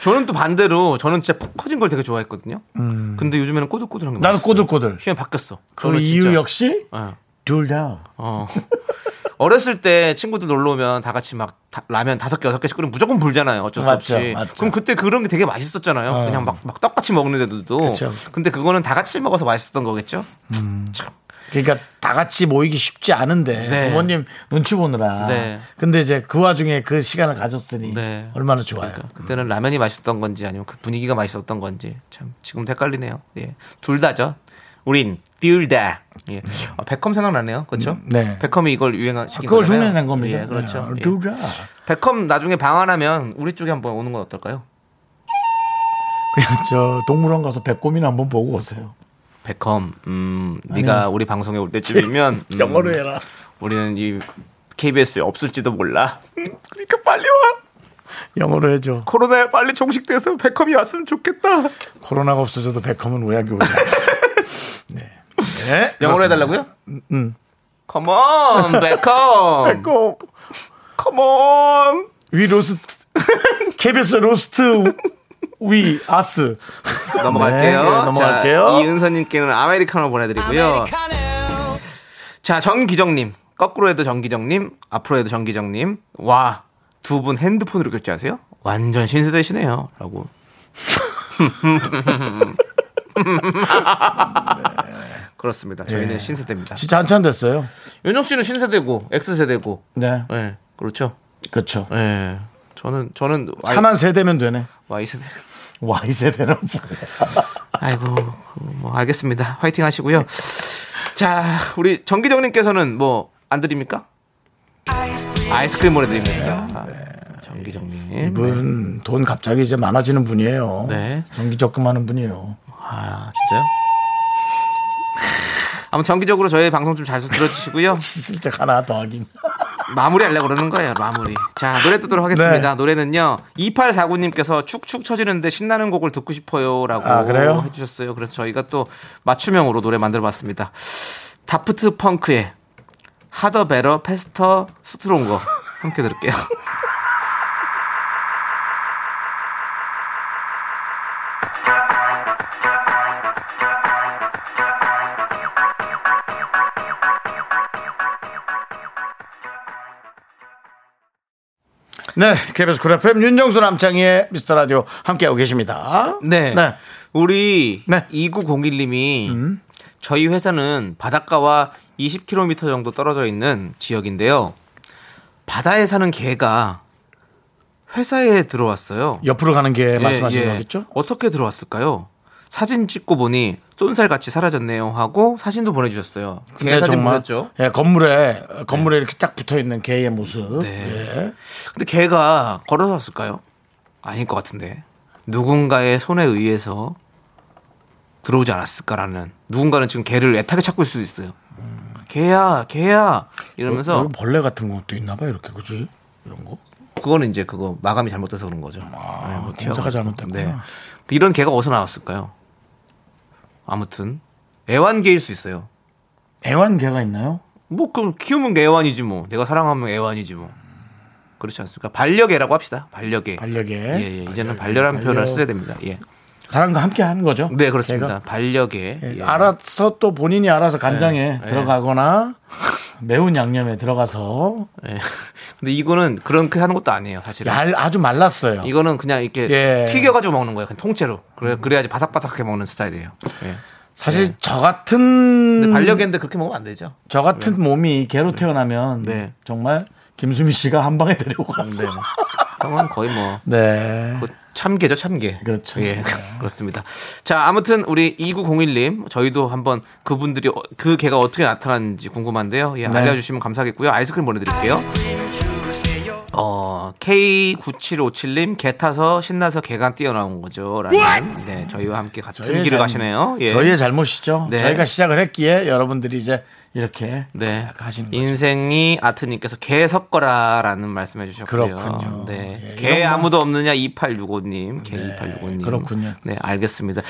저는 또 반대로 저는 진짜 푹 커진 걸 되게 좋아했거든요. 근데 요즘에는 꼬들꼬들한 게 음. 나도 맛있어요. 꼬들꼬들. 시간이 바뀌었어. 그 이유 진짜- 역시 예. 둘 다. 어. 어렸을 때 친구들 놀러 오면 다 같이 막 다- 라면 다섯 개 여섯 개씩 끓이면 무조건 불잖아요. 어쩔 수 맞죠, 없이. 맞죠. 그럼 그때 그런 게 되게 맛있었잖아요. 어. 그냥 막, 막 떡같이 먹는 애들도. 그쵸. 근데 그거는 다 같이 먹어서 맛있었던 거겠죠? 그러니까 다 같이 모이기 쉽지 않은데 네. 부모님 눈치 보느라. 네. 근데 이제 그 와중에 그 시간을 가졌으니 네. 얼마나 좋아요. 그러니까 그때는 라면이 맛있었던 건지 아니면 그 분위기가 맛있었던 건지 참 지금 헷갈리네요. 예. 둘 다죠. 우린 둘 다. 예. 아, 베컴 생각나네요. 그렇죠? 네. 베컴이 이걸 유행시킨 그걸 거잖아요. 흉내낸 겁니다. 예, 그렇죠. 네. 예. 둘 다. 베컴 나중에 방한하면 우리 쪽에 한번 오는 건 어떨까요? 그냥 저 동물원 가서 배꼽이나 한번 보고 오세요. 베컴, 음, 네가 우리 방송에 올 때쯤이면 음, 영어로 해라. 우리는 이 KBS에 없을지도 몰라. 그러니까 빨리 와. 영어로 해줘. 코로나에 빨리 종식돼서 베컴이 왔으면 좋겠다. 코로나가 없어져도 베컴은 우리한테 오지. 네. 네. 영어로 해달라고요? 음. Come on 베컴. 배꼽. Come on. We lost. KBS lost us. 넘어갈게요. 네, 넘어갈게요. 자, 이은서님께는 아메리카노 보내드리고요. 자, 정기정님. 거꾸로 해도 정기정님, 앞으로 해도 정기정님. 와, 두 분 핸드폰으로 결제하세요? 완전 신세대시네요. 라고. 그렇습니다. 저희는 예. 신세대입니다. 진짜 한참 됐어요. 윤정 씨는 신세대고, X세대고. 네. 예, 그렇죠. 그렇죠. 예. 저는, 저는 Y, 차만 세대면 되네. Y세대. Y세대는 뭐야. 아이고, 뭐, 알겠습니다. 화이팅 하시고요. 자, 우리 정기정님께서는 뭐, 안 드립니까? 아이스크림 보내드립니다. 정기정님. 이분 돈 갑자기 이제 많아지는 분이에요. 네. 정기 적금하는 분이에요. 아, 진짜요? 아무튼 정기적으로 저희 방송 좀 잘 들어주시고요. 슬쩍 하나 더 하긴. 마무리 하려고 그러는 거예요, 마무리. 자, 노래 듣도록 하겠습니다. 네. 노래는요, 2849님께서 축축 처지는데 신나는 곡을 듣고 싶어요. 라고 아? 해주셨어요. 그래서 저희가 또 맞춤형으로 노래 만들어 봤습니다. Daft Punk의 Harder Better Faster Stronger 함께 들을게요. 네, KBS Cool FM 윤정수 남창희의 미스터 라디오 함께하고 계십니다. 네. 네. 우리 네. 2901님이 저희 회사는 바닷가와 20km 정도 떨어져 있는 지역인데요. 바다에 사는 개가 회사에 들어왔어요. 옆으로 가는 게 예, 말씀하시는 예. 거겠죠? 어떻게 들어왔을까요? 사진 찍고 보니 쏜살 같이 사라졌네요 하고 사진도 보내주셨어요. 개 근데 사진 정말 보셨죠? 예, 건물에 건물에 이렇게 딱 붙어 있는 개의 모습. 네. 예. 근데 개가 걸어서 왔을까요? 아닐 것 같은데 누군가의 손에 의해서 들어오지 않았을까라는 누군가는 지금 개를 애타게 찾고 있을 수도 있어요. 개야, 개야 이러면서 벌레 같은 것도 있나 봐 이렇게 그지? 이런 거. 그거는 이제 그거 마감이 잘못돼서 그런 거죠. 네, 뭐 검사가. 잘못됐구나. 네. 이런 개가 어디서 나왔을까요? 아무튼 애완개일 수 있어요. 애완개가 있나요? 뭐 그럼 키우면 애완이지 뭐. 내가 사랑하면 애완이지 뭐. 그렇지 않습니까? 반려계라고 합시다. 반려계. 반려계. 예, 예. 이제는 반려라는 표현을 써야 됩니다. 예. 사람과 함께 하는 거죠. 네, 그렇습니다. 걔가. 반려계. 예, 예. 알아서 또 본인이 알아서 간장에 네. 들어가거나 매운 양념에 들어가서 예. 근데 이거는 그렇게 하는 것도 아니에요, 사실은. 얄- 아주 말랐어요. 이거는 그냥 이렇게 예. 튀겨가지고 먹는 거예요. 그냥 통째로. 그래, 그래야지 바삭바삭하게 먹는 스타일이에요. 예. 사실 저 같은 반려계인데 그렇게 먹으면 안 되죠. 저 같은 몸이 개로 태어나면 네. 정말 김수미 씨가 한 방에 데리고 갔어. 네. 형은 거의 뭐 네. 그 참개죠, 참개. 그렇죠. 예, 그렇습니다. 자, 아무튼 우리 2901님, 저희도 한번 그분들이 어- 그 개가 어떻게 나타나는지 궁금한데요. 예, 네. 알려주시면 감사하겠고요. 아이스크림 보내드릴게요. 어, K9757님, 개 타서 신나서 개가 뛰어나온 거죠. 라는, 네, 저희와 함께 같은 저희의 길을 잘못- 가시네요. 예. 저희의 잘못이죠. 네. 저희가 시작을 했기에 여러분들이 이제 이렇게 네. 하시는 거죠. 인생이 아트님께서 개 섞어라라는 말씀해 주셨고요. 그렇군요. 네. 예, 개 이런 거- 아무도 없느냐 2865님. 개 2865님. 그렇군요. 네, 알겠습니다.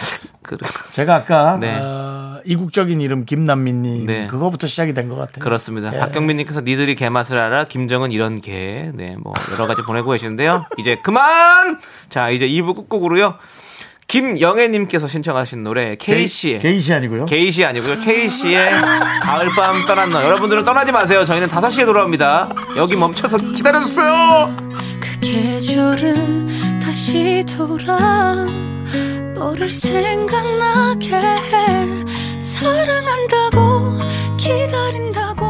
그, 제가 아까 네. 어, 이국적인 이름 김남민님 네. 그거부터 시작이 된 것 같아요. 그렇습니다. 예. 박경민님께서 니들이 개 맛을 알아. 김정은 이런 개. 네, 뭐 여러 가지 보내고 계시는데요. 이제 그만. 자, 이제 2부 끝곡으로요. 김영애님께서 신청하신 노래 K씨의 게이시 아니고요. 게이시 아니고요. K씨의 가을밤 떠난 너. 여러분들은 떠나지 마세요. 저희는 5시에 돌아옵니다. 여기 멈춰서 기다려주세요. 그 계절은 다시 돌아 너를 생각나게 해 사랑한다고 기다린다고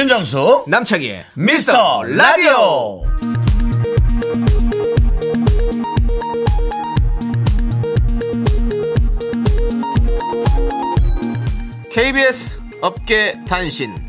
윤정수 남창희의 미스터 라디오. KBS 업계 단신.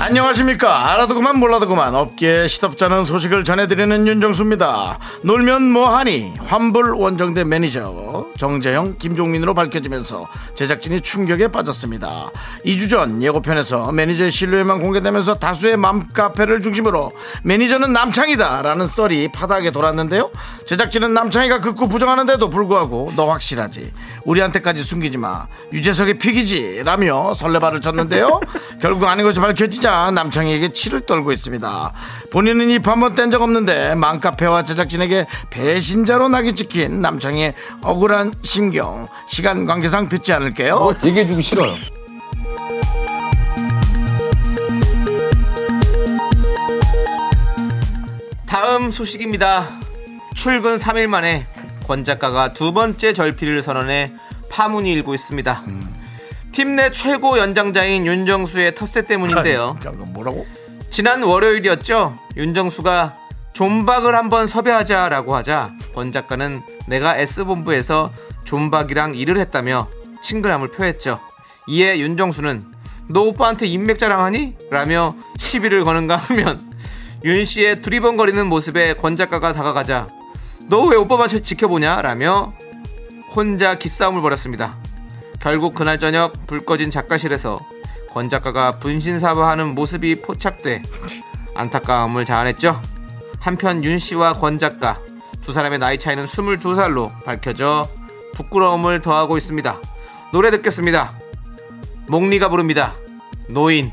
안녕하십니까. 알아도 그만 몰라도 그만 업계에 시덥잖은 소식을 전해드리는 윤정수입니다. 놀면 뭐하니 환불 원정대 매니저 정재영 김종민으로 밝혀지면서 제작진이 충격에 빠졌습니다. 2주 전 예고편에서 매니저의 실루엣만 공개되면서 다수의 맘카페를 중심으로 매니저는 남창희다 라는 썰이 파다하게 돌았는데요. 제작진은 남창희가 극구 부정하는데도 불구하고 너 확실하지 우리한테까지 숨기지 마 유재석의 pick이지 라며 설레발을 쳤는데요. 결국 아닌 것이 밝혀지자 남창희에게 치를 떨고 있습니다. 본인은 입 한 번 뗀 적 없는데 맘카페와 제작진에게 배신자로 낙인 찍힌 남창희의 억울한 심경 시간 관계상 듣지 않을게요. 얘기해주기 싫어요. 다음 소식입니다. 출근 3일 만에 권 작가가 두 번째 절필을 선언해 파문이 일고 있습니다. 팀 내 최고 연장자인 윤정수의 텃세 때문인데요. 잠깐 뭐라고? 지난 월요일이었죠. 윤정수가 존박을 한번 섭외하자라고 하자 권 작가는 내가 S본부에서 존박이랑 일을 했다며 친근함을 표했죠. 이에 윤정수는 너 오빠한테 인맥 자랑하니? 라며 시비를 거는가 하면 윤 씨의 두리번거리는 모습에 권 작가가 다가가자 너 왜 오빠만 지- 지켜보냐? 라며 혼자 기싸움을 벌였습니다. 결국 그날 저녁 불 꺼진 작가실에서 권 작가가 분신사바하는 모습이 포착돼 안타까움을 자아냈죠. 한편 윤 씨와 권 작가 두 사람의 나이 차이는 22살로 밝혀져 부끄러움을 더하고 있습니다. 노래 듣겠습니다. 목리가 부릅니다. 노인.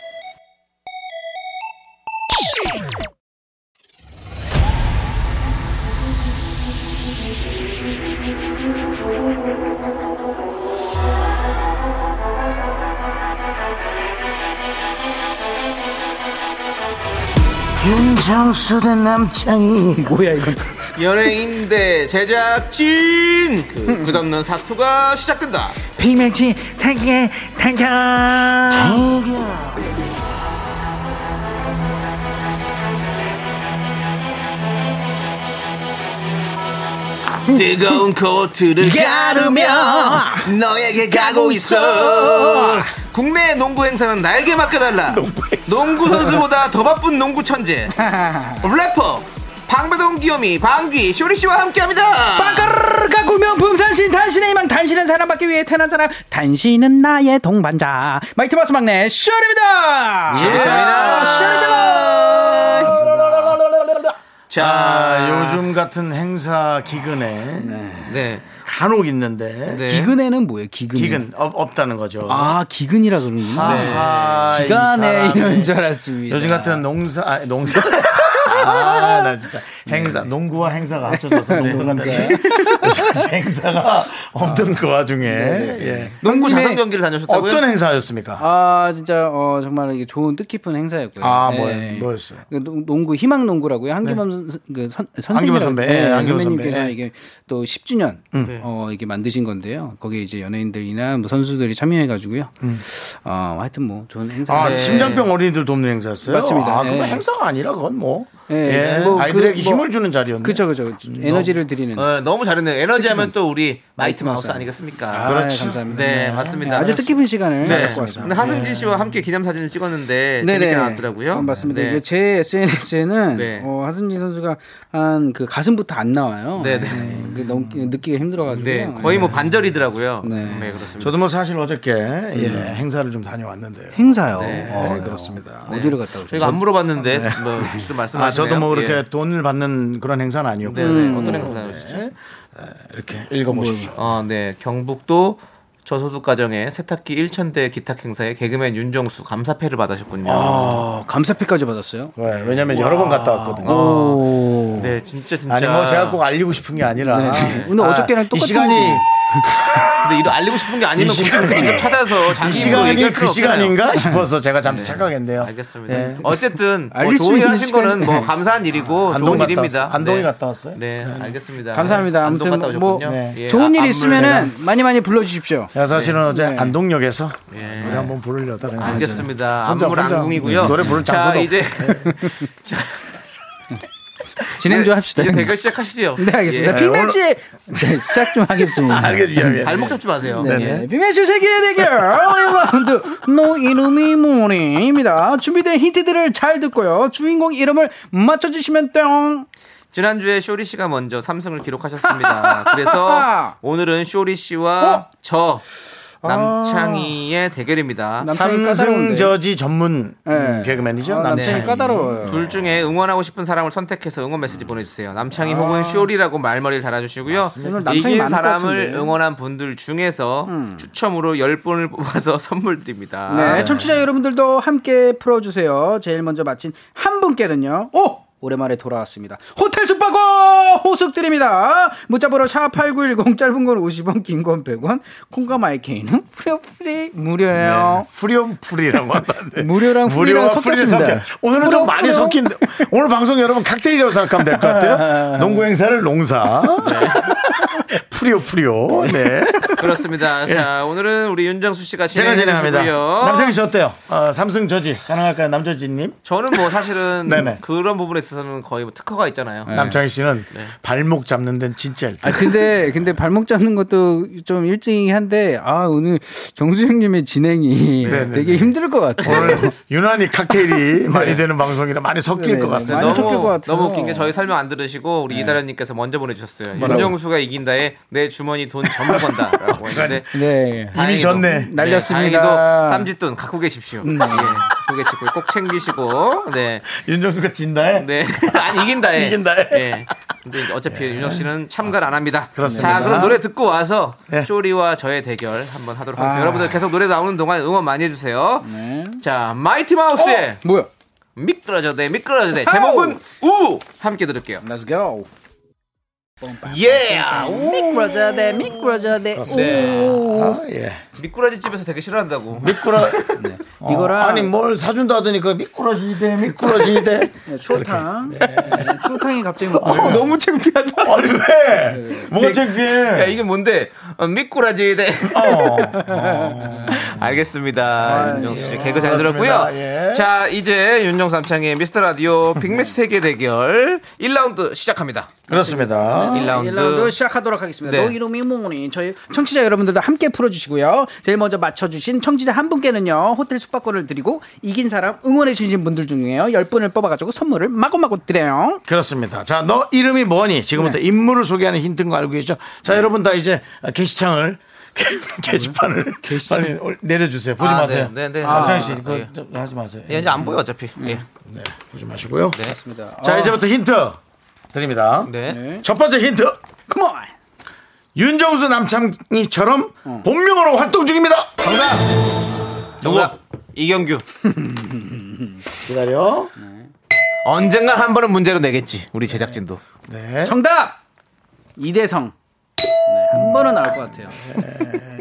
대 남창희 뭐야 이건? 연예인 대 제작진 그 끝없는 사투가 시작된다. 빅매치 세계 대결. 뜨거운 코트를 가르며 너에게 가고 있어. 국내 농구 행사는 날개 맡겨달라. 농구 선수보다 더 바쁜 농구 천재. 래퍼 방배동 귀요미 방귀 쇼리 씨와 함께합니다. 빵가르르 가 구 명품 단신 단신의 희망 단신은 사랑받기 위해 태어난 사람 단신은 나의 동반자 마이티 마우스 막내 쇼리입니다 예. 쇼리입니다. 자, 아, 요즘 같은 행사 기근에 네. 간혹 있는데 네. 기근에는 뭐예요 기근 기근 없, 없다는 거죠. 아 기근이라 그러는구나. 이 기간에 이런 줄 알았습니다. 요즘 같은 농사 아, 농사 아, 나 진짜 행사 농구와 행사가 합쳐져서 농사가 되지. 요즘 행사가 없던 그 와중에 예. 농구 자선 경기를 다녀오셨다고요? 어떤 행사였습니까? 아 진짜 어 정말 이게 좋은 뜻깊은 행사였고요. 아, 예. 뭐예요? 뭐였어요? 그 농- 농구 희망 농구라고요. 한기범 선, 그 선, 한기범 선배, 예, 한기범 선배, 선배님께서 예. 이게 또 10주년 어 이게 만드신 건데요. 거기에 이제 연예인들이나 뭐 선수들이 참여해가지고요. 어 하여튼 뭐 좋은 행사. 아, 네. 심장병 어린이들 돕는 행사였어요. 맞습니다. 아, 예. 행사가 아니라 그건 뭐, 예, 예, 뭐 그, 아이들에게 뭐- 힘을 주는 자리였네. 그쵸 그쵸. 에너지를 드리는. 어, 너무 잘했네요. 에너지 하면 또 우리 마이티 마우스 마우스. 아니겠습니까? 아, 그렇죠. 감사합니다. 네, 맞습니다. 아주 뜻깊은 시간을 네. 갖고 왔습니다. 근데 하승진 씨와 함께 기념사진을 찍었는데 재밌게 나왔더라고요. 어, 맞습니다. 네. 이게 제 SNS에는 네. 어, 하승진 선수가 한 그 가슴부터 안 나와요. 네, 네. 그게 너무 느끼기 힘들어가지고. 네, 거의 뭐 반절이더라고요. 네, 네. 그렇습니다. 저도 뭐 사실 어저께 예, 행사를 좀 다녀왔는데요. 행사요. 네. 어, 그렇습니다. 어디로 갔다 오셨죠? 저희가 안 물어봤는데 뭐 좀 말씀하시네요. 아, 저도 뭐 그렇게 예. 돈을 받는 그런 행사는 아니었고 네, 네. 어떤 행사 다녀오셨죠? 예, 이렇게 읽어보십시오. 어, 네. 경북도 저소득 가정의 세탁기 1천대 기탁 행사에 개그맨 윤정수 감사패를 받으셨군요. 어, 감사패까지 받았어요. 왜? 왜냐면 여러 번 갔다 왔거든요. 오. 네, 진짜 진짜. 아니 뭐 제가 꼭 알리고 싶은 게 아니라 네. 오늘 어저께랑 이 똑같은 시간이 근데 이거 알리고 싶은 게 아니면 이 그렇게 직접 찾아서 이 시간이 그. 시간인가 싶어서 제가 잠시 착각했네요. 알겠습니다. 예. 어쨌든 뭐 좋은 하신 시간- 거는 뭐 감사한 일이고 좋은 갔다 일입니다. 네. 갔다 왔어요? 네, 알겠습니다. 감사합니다. 아무튼 갔다 뭐. 네. 예, 좋은 일 안물 있으면은 많이 많이 불러 주십시오. 제가 사실은 어제 네. 안동역에서 예. 노래 한번 부르려다 알겠습니다. 안물 안궁이고요. 노래 부를 자, 장소도 이제 진행 좀 합시다. 이제 대결 시작하시죠. 네, 알겠습니다. 예. 빅매치 네, 시작 좀 하겠습니다. 알겠 미안해. 발목 잡지 마세요. 네, 예. 네. 빅매치 세계 대결 1라운드 너 이름이 뭐니입니다. 준비된 힌트들을 잘 듣고요. 주인공 이름을 맞춰주시면 뿅. 지난주에 쇼리 씨가 먼저 3승을 기록하셨습니다. 그래서 오늘은 쇼리 씨와 저 남창희의 대결입니다. 남창이 까다로운데. 삼승저지 전문 네. 음, 개그맨이죠. 아, 남창이 남창희. 까다로워요. 둘 중에 응원하고 싶은 사람을 선택해서 응원 메시지 보내주세요. 남창희 혹은 쇼리라고 말머리를 달아주시고요. 이긴 사람을. 음. 응원한 분들 중에서 추첨으로 10분을 뽑아서 선물 드립니다. 네, 청취자 여러분들도 함께 풀어주세요. 제일 먼저 마친 한 분께는요. 오! 오랜만에 돌아왔습니다. 호텔 숙박권 호숙 드립니다. 문자번호 샵8910 짧은 건 50원, 긴 건 100원. 콩과 마이케이는 프리 프리 무료예요. 프리온 프리라고 한다는데 무료랑 프리랑 섞였습니다. 오늘은 좀 많이 프로. 섞인 오늘 방송 여러분 칵테일이라고 생각하면 될 것 같아요. 농구 행사를 농사. 프리오 프리오. 네. 그렇습니다. 자, 오늘은 우리 윤정수 씨가 제가 진행합니다. 남창희 씨 어때요? 어, 삼승 저지 가능할까요, 남저지님? 저는 뭐 사실은. 그런 부분에 있어서는 거의 뭐 특허가 있잖아요. 남창희 씨는 네. 발목 잡는 데는 진짜 일등. 아 근데 근데 발목 잡는 것도 좀 일찍이 한데 아 오늘 정수 형님의 진행이 네, 네, 되게 네. 힘들 것 같아요. 오늘 유난히 칵테일이 많이 되는 방송이라 많이 섞일 네, 것 네, 같습니다. 많이 섞일 것 너무 같아서. 너무 웃긴 게 저희 설명 안 들으시고 우리 이다련님께서 먼저 보내주셨어요. 윤정수가 이긴다에 내 주머니 돈 전부 건다라고 했는데 네. 이미 졌네. 날렸습니다. 다행히도 쌈짓돈 갖고 계십시오. 예, 갖고 계시고 꼭 챙기시고 네. 윤정수가 진다에 네. 아니 이긴다에. 이긴다에. 예. 근데 이제 어차피 윤정 씨는 참가를 안 합니다. 그렇습니다. 자, 그럼 노래 듣고 와서 네. 쇼리와 저의 대결 한번 하도록 하겠습니다. 아. 여러분들 계속 노래 나오는 동안 응원 많이 해주세요. 네. 자, 마이티 마우스의 뭐야? 미끄러져 대 미끄러져 대 제목은 우 함께 들을게요. Let's go. 예. 미끄러져대 미끄러져대. 네. 아, 예. 미꾸라지 집에서 되게 싫어한다고. 미꾸라 어, 이거랑 아니 뭘 사준다 하더니 그 미꾸라지대 미꾸라지대 네, 추어탕. 네, 추어탕이 갑자기 먹고 어. 너무 창피하다. 아니 왜 뭐가 창피해 야 이게 뭔데? 어, 미꾸라지 돼. 어. 알겠습니다. 윤정수 씨 개그 잘. 들었고요. 예. 자 이제 윤정수 남창의 미스터 라디오 빅매치 세계 대결 1라운드 시작합니다. 그렇습니다 1라운드. 1라운드 시작하도록 하겠습니다. 네. 너 이름이 뭐니? 저희 청취자 여러분들도 함께 풀어주시고요. 제일 먼저 맞춰주신 청취자 한 분께는요 호텔 숙박권을 드리고 이긴 사람 응원해주신 분들 중에요 10분을 뽑아가지고 선물을 마구마구 드려요. 그렇습니다. 자, 너 이름이 뭐니? 지금부터 네. 인물을 소개하는 힌트인 거 알고 계시죠? 자, 여러분 다 이제 게시창을 게시판을 빨리 올- 내려주세요. 보지 아, 마세요. 네, 네, 네. 남창희 아, 씨, 그거 예. 좀 하지 마세요. 예, 이제 안 보여 어차피. 예. 네, 보지 마시고요. 네. 자, 이제부터 힌트 드립니다. 네. 첫 번째 힌트. 컴온. 윤정수 남창희처럼 어. 본명으로 활동 중입니다. 정답. 이경규. 기다려. 언젠가 한 번은 문제로 내겠지. 우리 제작진도. 네. 정답 이대성. 네, 한 번은 나올 것 같아요.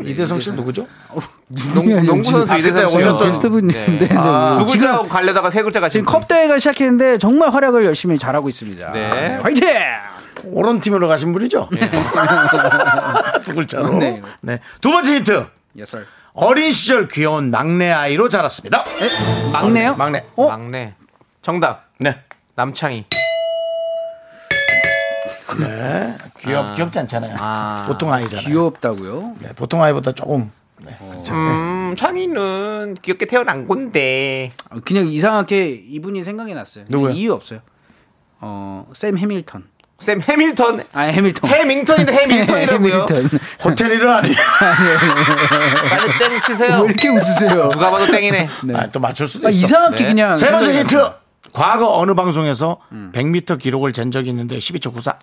이대성 씨 누구죠? 농구, 선수 이대성. 오셨던 게스트 분인데 네. 아, 두 글자 갈래다가 세 글자 같이. 지금 컵대회가 시작했는데 정말 활약을 열심히 잘하고 있습니다. 네. 화이팅! 오른 팀으로 가신 분이죠? 두 글자로. 네. 네. 두 번째 힌트. 예설. 어린 시절 귀여운 막내 아이로 자랐습니다. 막내요? 막내. 어? 막내. 정답. 네. 남창희. 귀엽 귀엽지 않잖아요. 아. 보통 아이잖아요. 귀엽다고요? 네, 보통 아이보다 조금. 네. 음, 창희는 귀엽게 태어난 건데. 아, 그냥 이상하게 이분이 생각이 났어요. 누구요? 이유 없어요. 어, 샘 해밀턴. 샘 해밀턴. 아, 해밀턴. 해밍턴인데 해밀턴이라고요. 해밀턴. 호텔 일은 아니야. 빨리 땡 치세요. 왜 이렇게 웃으세요? 누가 봐도 땡이네. 아, 또 맞출 수도 아, 있어. 이상하게 네. 그냥. 세 번째 힌트. 과거 어느 방송에서 100m 기록을 잰 적이 있는데 12초 94.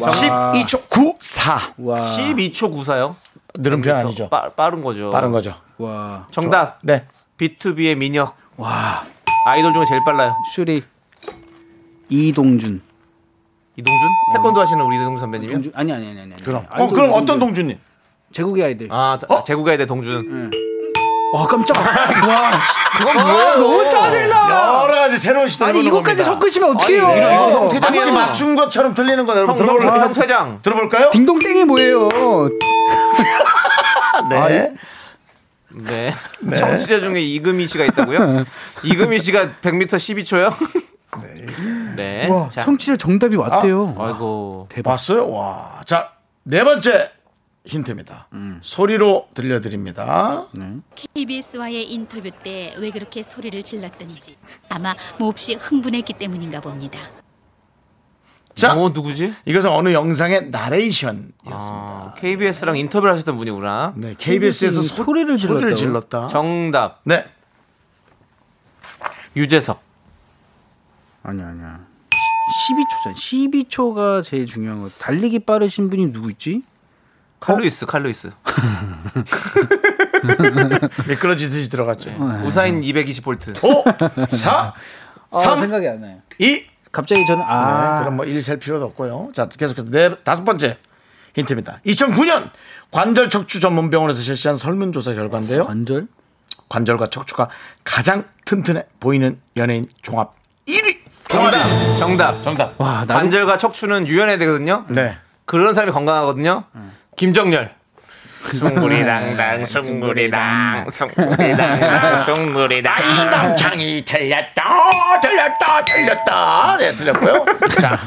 12초 94. 와. 12초 94요. 느린 편 아니죠. 빠, 빠른 거죠. 빠른 거죠. 와. 정답. 네. B2B의 민혁. 와. 아이돌 중에 제일 빨라요. 슈리. 이동준. 이동준? 태권도 하시는 우리 이동준 선배님이요? 동준? 아니, 아니, 아니, 아니. 그럼. 어, 아이돌 그럼. 어떤 동준님? 제국의 아이들. 아, 어? 제국의 아이들 동준. 와, 깜짝아. 와, 그건 뭐예요? 너무 짜증나. 여러 가지 새로운 시도를 아니, 이것까지. 섞으시면 어떡해요? 아니, 이거- 이거 형 마치 퇴장이에요. 맞춘 것처럼 들리는 거 여러분 형, 형, 들어볼까요? 형 퇴장. 들어볼까요? 딩동땡이 뭐예요? 네. 네. 청취자 중에 이금희 씨가 있다고요? 이금희 씨가 100m 12초요? 네. 와, 자. 청취자 정답이 왔대요. 아 이고. 봤어요? 와. 자, 네 번째 힌트입니다. 소리로 들려드립니다. KBS와의 인터뷰 때 왜 그렇게 소리를 질렀던지 아마 몹시 흥분했기 때문인가 봅니다. 자, 어, 누구지? 이것은 어느 영상의 나레이션이었습니다. 아, KBS랑 인터뷰를 하셨던 분이구나. 네, KBS에서 KBS 이 소리를 질렀다고요? 질렀다. 정답. 네. 유재석. 아니야, 아니야. 12초잖아. 12초가 제일 중요한 거. 달리기 빠르신 분이 누구 있지? 칼루이스, 칼루이스. 미끄러지듯이 들어갔죠. 우사인 220볼트. 5, 4, 아, 3, 생각이 안 나요. 2. 갑자기 저는 아, 네, 그럼 뭐 일 셀 필요도 없고요. 자, 계속해서 네, 다섯 번째 힌트입니다. 2009년 관절 척추 전문 병원에서 실시한 설문조사 결과인데요. 관절? 관절과 척추가 가장 튼튼해 보이는 연예인 종합 1위. 정답. 정답. 정답. 와, 나도 관절과 척추는 유연해야 되거든요. 네. 그런 사람이 건강하거든요. 김정열. 숭구리당당 숭구리당 숭구리당당 숭구리당 이 남창이 틀렸다, 틀렸다, 틀렸다. 네, 틀렸고요. 자,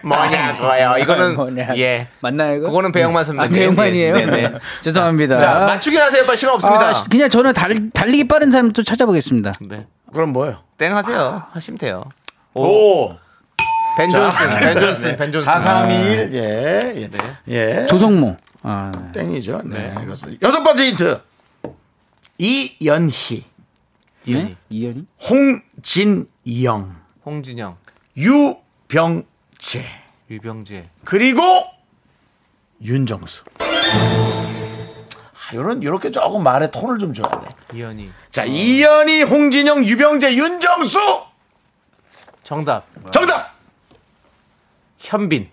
뭐냐고요 이거는 뭐냐. 예 맞나요, 이거? 그거는 배영만 선배님. 아, 배영만이에요? 네, 네. 죄송합니다. 자 맞추긴 하세요 빨리 시간 없습니다 아, 시- 그냥 저는 달, 달리기 빠른 사람 또 찾아보겠습니다. 네. 그럼 뭐예요? 땡 하세요 하시면 돼요 오. 벤 존슨 벤 존슨 벤 존슨 4321. 예. 예. 네. 예. 조성모. 아, 네. 땡이죠. 네. 그렇습니다. 여섯 번째 힌트. 이연희, 네? 이현이? 홍진영, 홍진영 유병재, 유병재 그리고 윤정수. 아, 요런, 요렇게 조금 말에 톤을 좀 줘야 돼. 이현이 자, 이연희, 홍진영, 유병재, 윤정수! 정답 정답! 현빈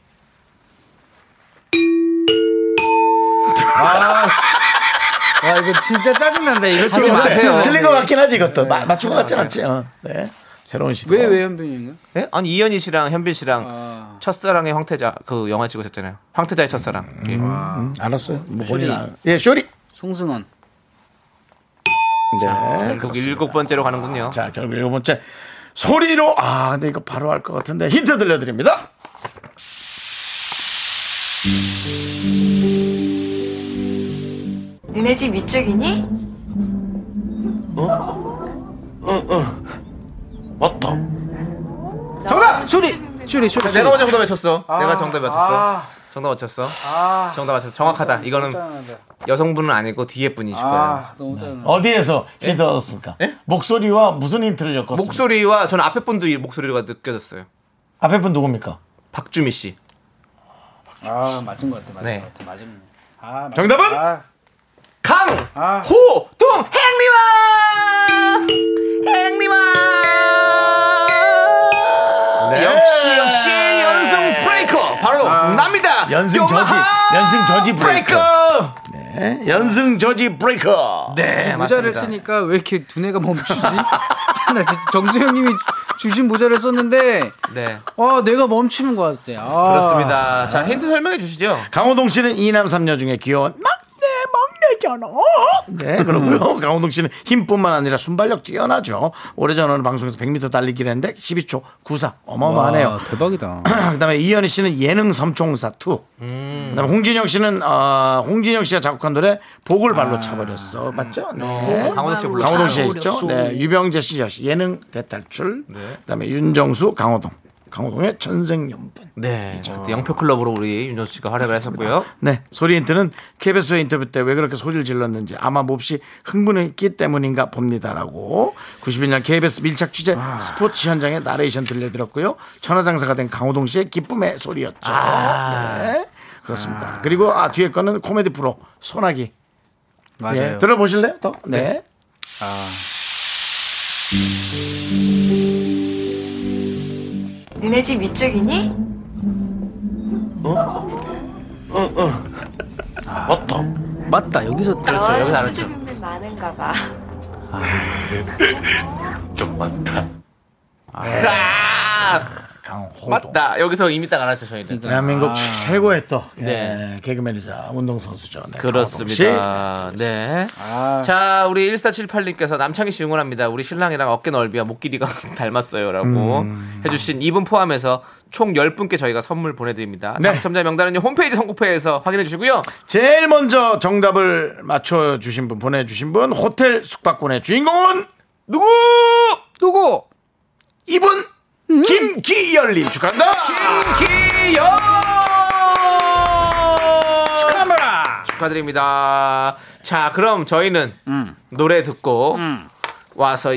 와 이거 진짜 짜증난다. 이거 하지 마세요. 틀린 것 같긴 하지 이것도 마- 맞춘 것 같진 않지. 어. 네. 새로운 시도. 왜 왜 현빈이요? 네? 아니 이현희 씨랑 현빈 씨랑 아. 첫사랑의 황태자 그 영화 찍으셨잖아요. 황태자의 첫사랑. 예. 음, 알았어요. 뭐 본인 쇼리. 알- 예, 쇼리. 송승헌. 네. 결국 그렇습니다. 일곱 번째로 가는군요. 자, 결국 일곱 번째 소리로 아, 근데 이거 바로 할 것 같은데 힌트 들려드립니다. 니네 집 이쪽이니? 정답! 쇼리 쇼리 쇼리. 내가 먼저 정답 맞췄어. 내가 정답 맞췄어. 아. 정답 맞췄어. 아. 정답 맞췄어. 정확하다. 이거는. 여성분은 아니고 뒤에 분이실 거예요. 아 너무 짠. 어디에서 힌트 얻었습니까? 목소리와 무슨 힌트를 엮었습니까? 목소리와 저는 앞에 분도 이 목소리가 느껴졌어요. 앞에 분 누굽니까? 박주미 씨. 아 맞은 것 같아. 맞은 네. 것 같아. 맞은. 아 맞- 정답은? 아, 강! 아. 호! 동! 행리마! 행리마! 네. 역시 역시 연승 브레이커 바로 납니다. 연승 저지, 연승 저지 브레이커. 브레이커. 네. 연승 저지 브레이커. 네, 모자를 맞습니다. 쓰니까 왜 이렇게 두뇌가 멈추지? 나 진짜 정수영님이 주신 모자를 썼는데 네. 아 내가 멈추는 것 같아. 아. 그렇습니다. 자, 힌트 설명해 주시죠. 강호동 씨는 이남 삼녀 중에 귀여운 막 내 막내잖아. 네, 그러고요. 강호동 씨는 힘뿐만 아니라 순발력 뛰어나죠. 오래전에 방송에서 100m 달리기를 했는데 12초 94 어마어마하네요. 와, 대박이다. 그다음에 이현희 씨는 예능 섬총사 2. 그다음에 홍진영 씨는 어, 홍진영 씨가 작곡한 노래 복을 발로 차버렸어. 맞죠? 네. 강호동 씨 불렀죠. 강호동 씨 했죠. 네. 유병재 씨 역시 예능 대탈출. 그다음에 윤정수 강호동. 강호동의 천생연분. 네. 그때 영표 클럽으로 우리 윤정수 씨가 활약을 했었고요. 네. 소리 힌트는 KBS의 인터뷰 때 왜 그렇게 소리를 질렀는지 아마 몹시 흥분했기 때문인가 봅니다라고 91년 KBS 밀착 취재 스포츠 현장의 나레이션 들려드렸고요. 천하장사가 된 강호동 씨의 기쁨의 소리였죠. 네. 그렇습니다. 그리고 아 뒤에 거는 코미디 프로 소나기. 맞아요. 예, 들어보실래요? 더? 네. 니네 집 이쪽이니? 맞다. 여기서 그렇죠. 아, 여기서 알았죠. 수줍음이 많은가 봐. 아, 강호동. 맞다. 여기서 이미 딱 알았죠, 저희는. 대한민국 최고의 또 네. 예, 개그맨이자 운동선수죠. 네, 그렇습니다. 네. 아. 자, 우리 1478님께서 남창희 씨 응원합니다. 우리 신랑이랑 어깨 넓이와 목 길이가 닮았어요. 라고 음. 해주신 이분 포함해서 총 10분께 저희가 선물 보내드립니다. 네. 당첨자 명단은요, 홈페이지 선곡표에서 확인해 주시고요. 제일 먼저 정답을 맞춰주신 분, 보내주신 분, 호텔 숙박권의 주인공은? 누구? 이분, 김기열님 축하한다! 김기영! 축하합니다. 축하드립니다. 자, 그럼 저희는 노래 듣고 와서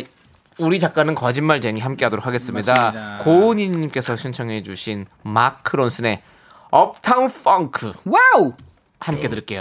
우리 작가는 거짓말쟁이 함께 하도록 하겠습니다. 맞습니다. 고은희님께서 신청해주신 마크 론슨의 업타운 펑크 와우. 함께 들을게요.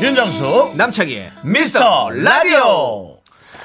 윤정수, 남창희의 미스터 라디오!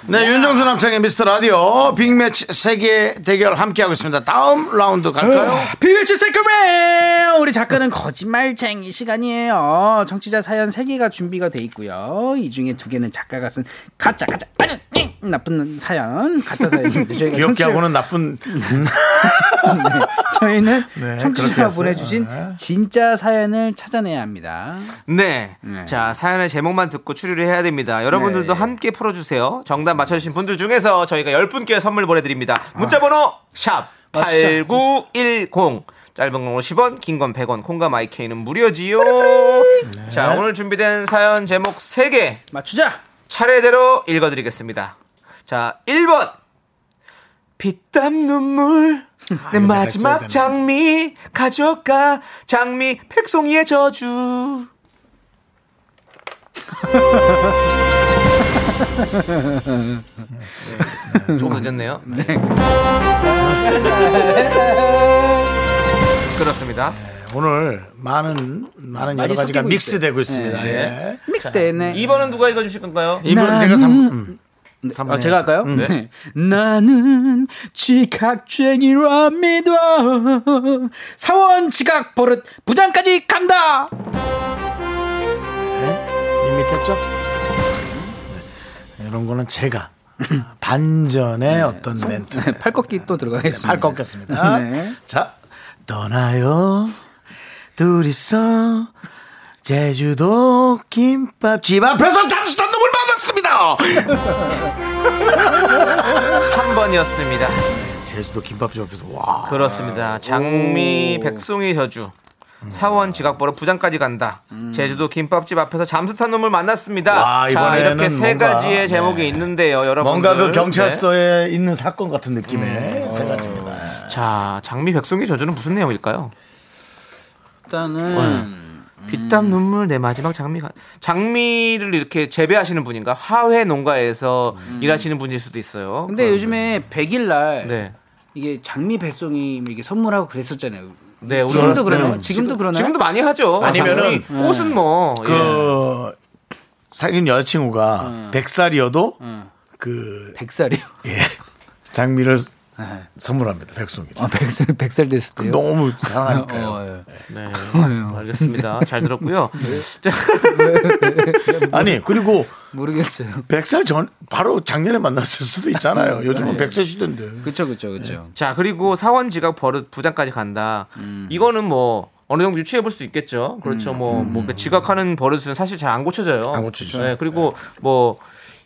네, 윤정수 남창의 미스터 라디오 빅매치 세계 대결 함께하고 있습니다. 다음 라운드 갈까요? 빌리지 세크맨 우리 작가는 거짓말쟁이 시간이에요. 정치자 사연 3개가 준비가 돼 있고요. 이 중에 두 개는 작가가 쓴 가짜 가짜 아주 응, 나쁜 사연 가짜 사연인데 저희가 귀엽게 청취자- 하고는 나쁜 네, 저희는 네, 그렇게 청취자가 했어요. 보내주신 네. 진짜 사연을 찾아내야 합니다. 네. 네. 자, 사연의 제목만 듣고 추리를 해야 됩니다. 여러분들도 네. 함께 풀어주세요. 정답 맞춰주신 분들 중에서 저희가 10분께 선물 보내드립니다. 문자번호 샵 아, 진짜. 8910. 짧은 건 50원, 긴 건 100원, 콩과 마이케이는 무료지요. 자, 오늘 준비된 사연 제목 3개 맞추자. 차례대로 읽어드리겠습니다. 자, 1번. 피땀 눈물 내 이거 마지막 장미 가져가 장미 백송이의 저주 네, 좀 늦었네요. 네. 그렇습니다. 오늘 많은 많은 여러 가지가 섞이고 믹스되고. 있습니다. 네. 예. 믹스됐네. 2번은 누가 읽어주실 건가요? 이번 내가 삼 음. 네, 삼번 아, 제가. 할까요? 음. 네. 나는 지각쟁이랍니다. 사원 지각 버릇 부장까지 간다. 밋밋했죠? 네. 이런 거는 제가 반전의 어떤 멘트 네, 팔 꺾기 또 들어가겠습니다. 팔 꺾겠습니다. 네. 자, 떠나요. 둘이서 제주도 김밥 집 앞에서 잠시 선동을 받았습니다. 3번이었습니다. 제주도 김밥집 앞에서 와. 그렇습니다. 장미 백송이 저주. 사원 지각버릇 부장까지 간다. 제주도 김밥집 앞에서 잠수 탄 놈을 만났습니다. 와, 자, 이번에는 이렇게 세 뭔가, 가지의 제목이 네. 있는데요, 여러분. 뭔가 그 경찰서에 있는 사건 같은 느낌의 세 가지입니다. 자, 장미 백송이 저주는 무슨 내용일까요? 일단은 피땀 눈물 내 마지막 장미가 장미를 이렇게 재배하시는 분인가 화훼 농가에서 일하시는 분일 수도 있어요. 근데 요즘에 100일 날 네. 이게 장미 배송이 이렇게 선물하고 그랬었잖아요. 네, 지금도 그러나요? 때는 지금도 그러나요? 지금도 많이 하죠. 아니면은 장미, 옷은 뭐 예. 그 사귄 여자친구가 백 100살이어도 응. 그 100살이요. 예, 장미를 선물합니다. 백송이를. 아, 100살 100살 됐을 때요. 너무 사랑하니까요. 어, 예. 네, 알겠습니다. 잘 들었고요. 자, 아니 그리고 모르겠어요. 100살 전 바로 작년에 만났을 수도 있잖아요. 요즘은 100세 시대인데. 그렇죠, 그렇죠, 그렇죠. 자 그리고 사원 지각 버릇 부장까지 간다. 이거는 뭐 어느 정도 유추해 볼 수 있겠죠. 그렇죠. 뭐, 뭐 지각하는 버릇은 사실 잘 안 고쳐져요. 안 고치죠. 네, 그리고 뭐.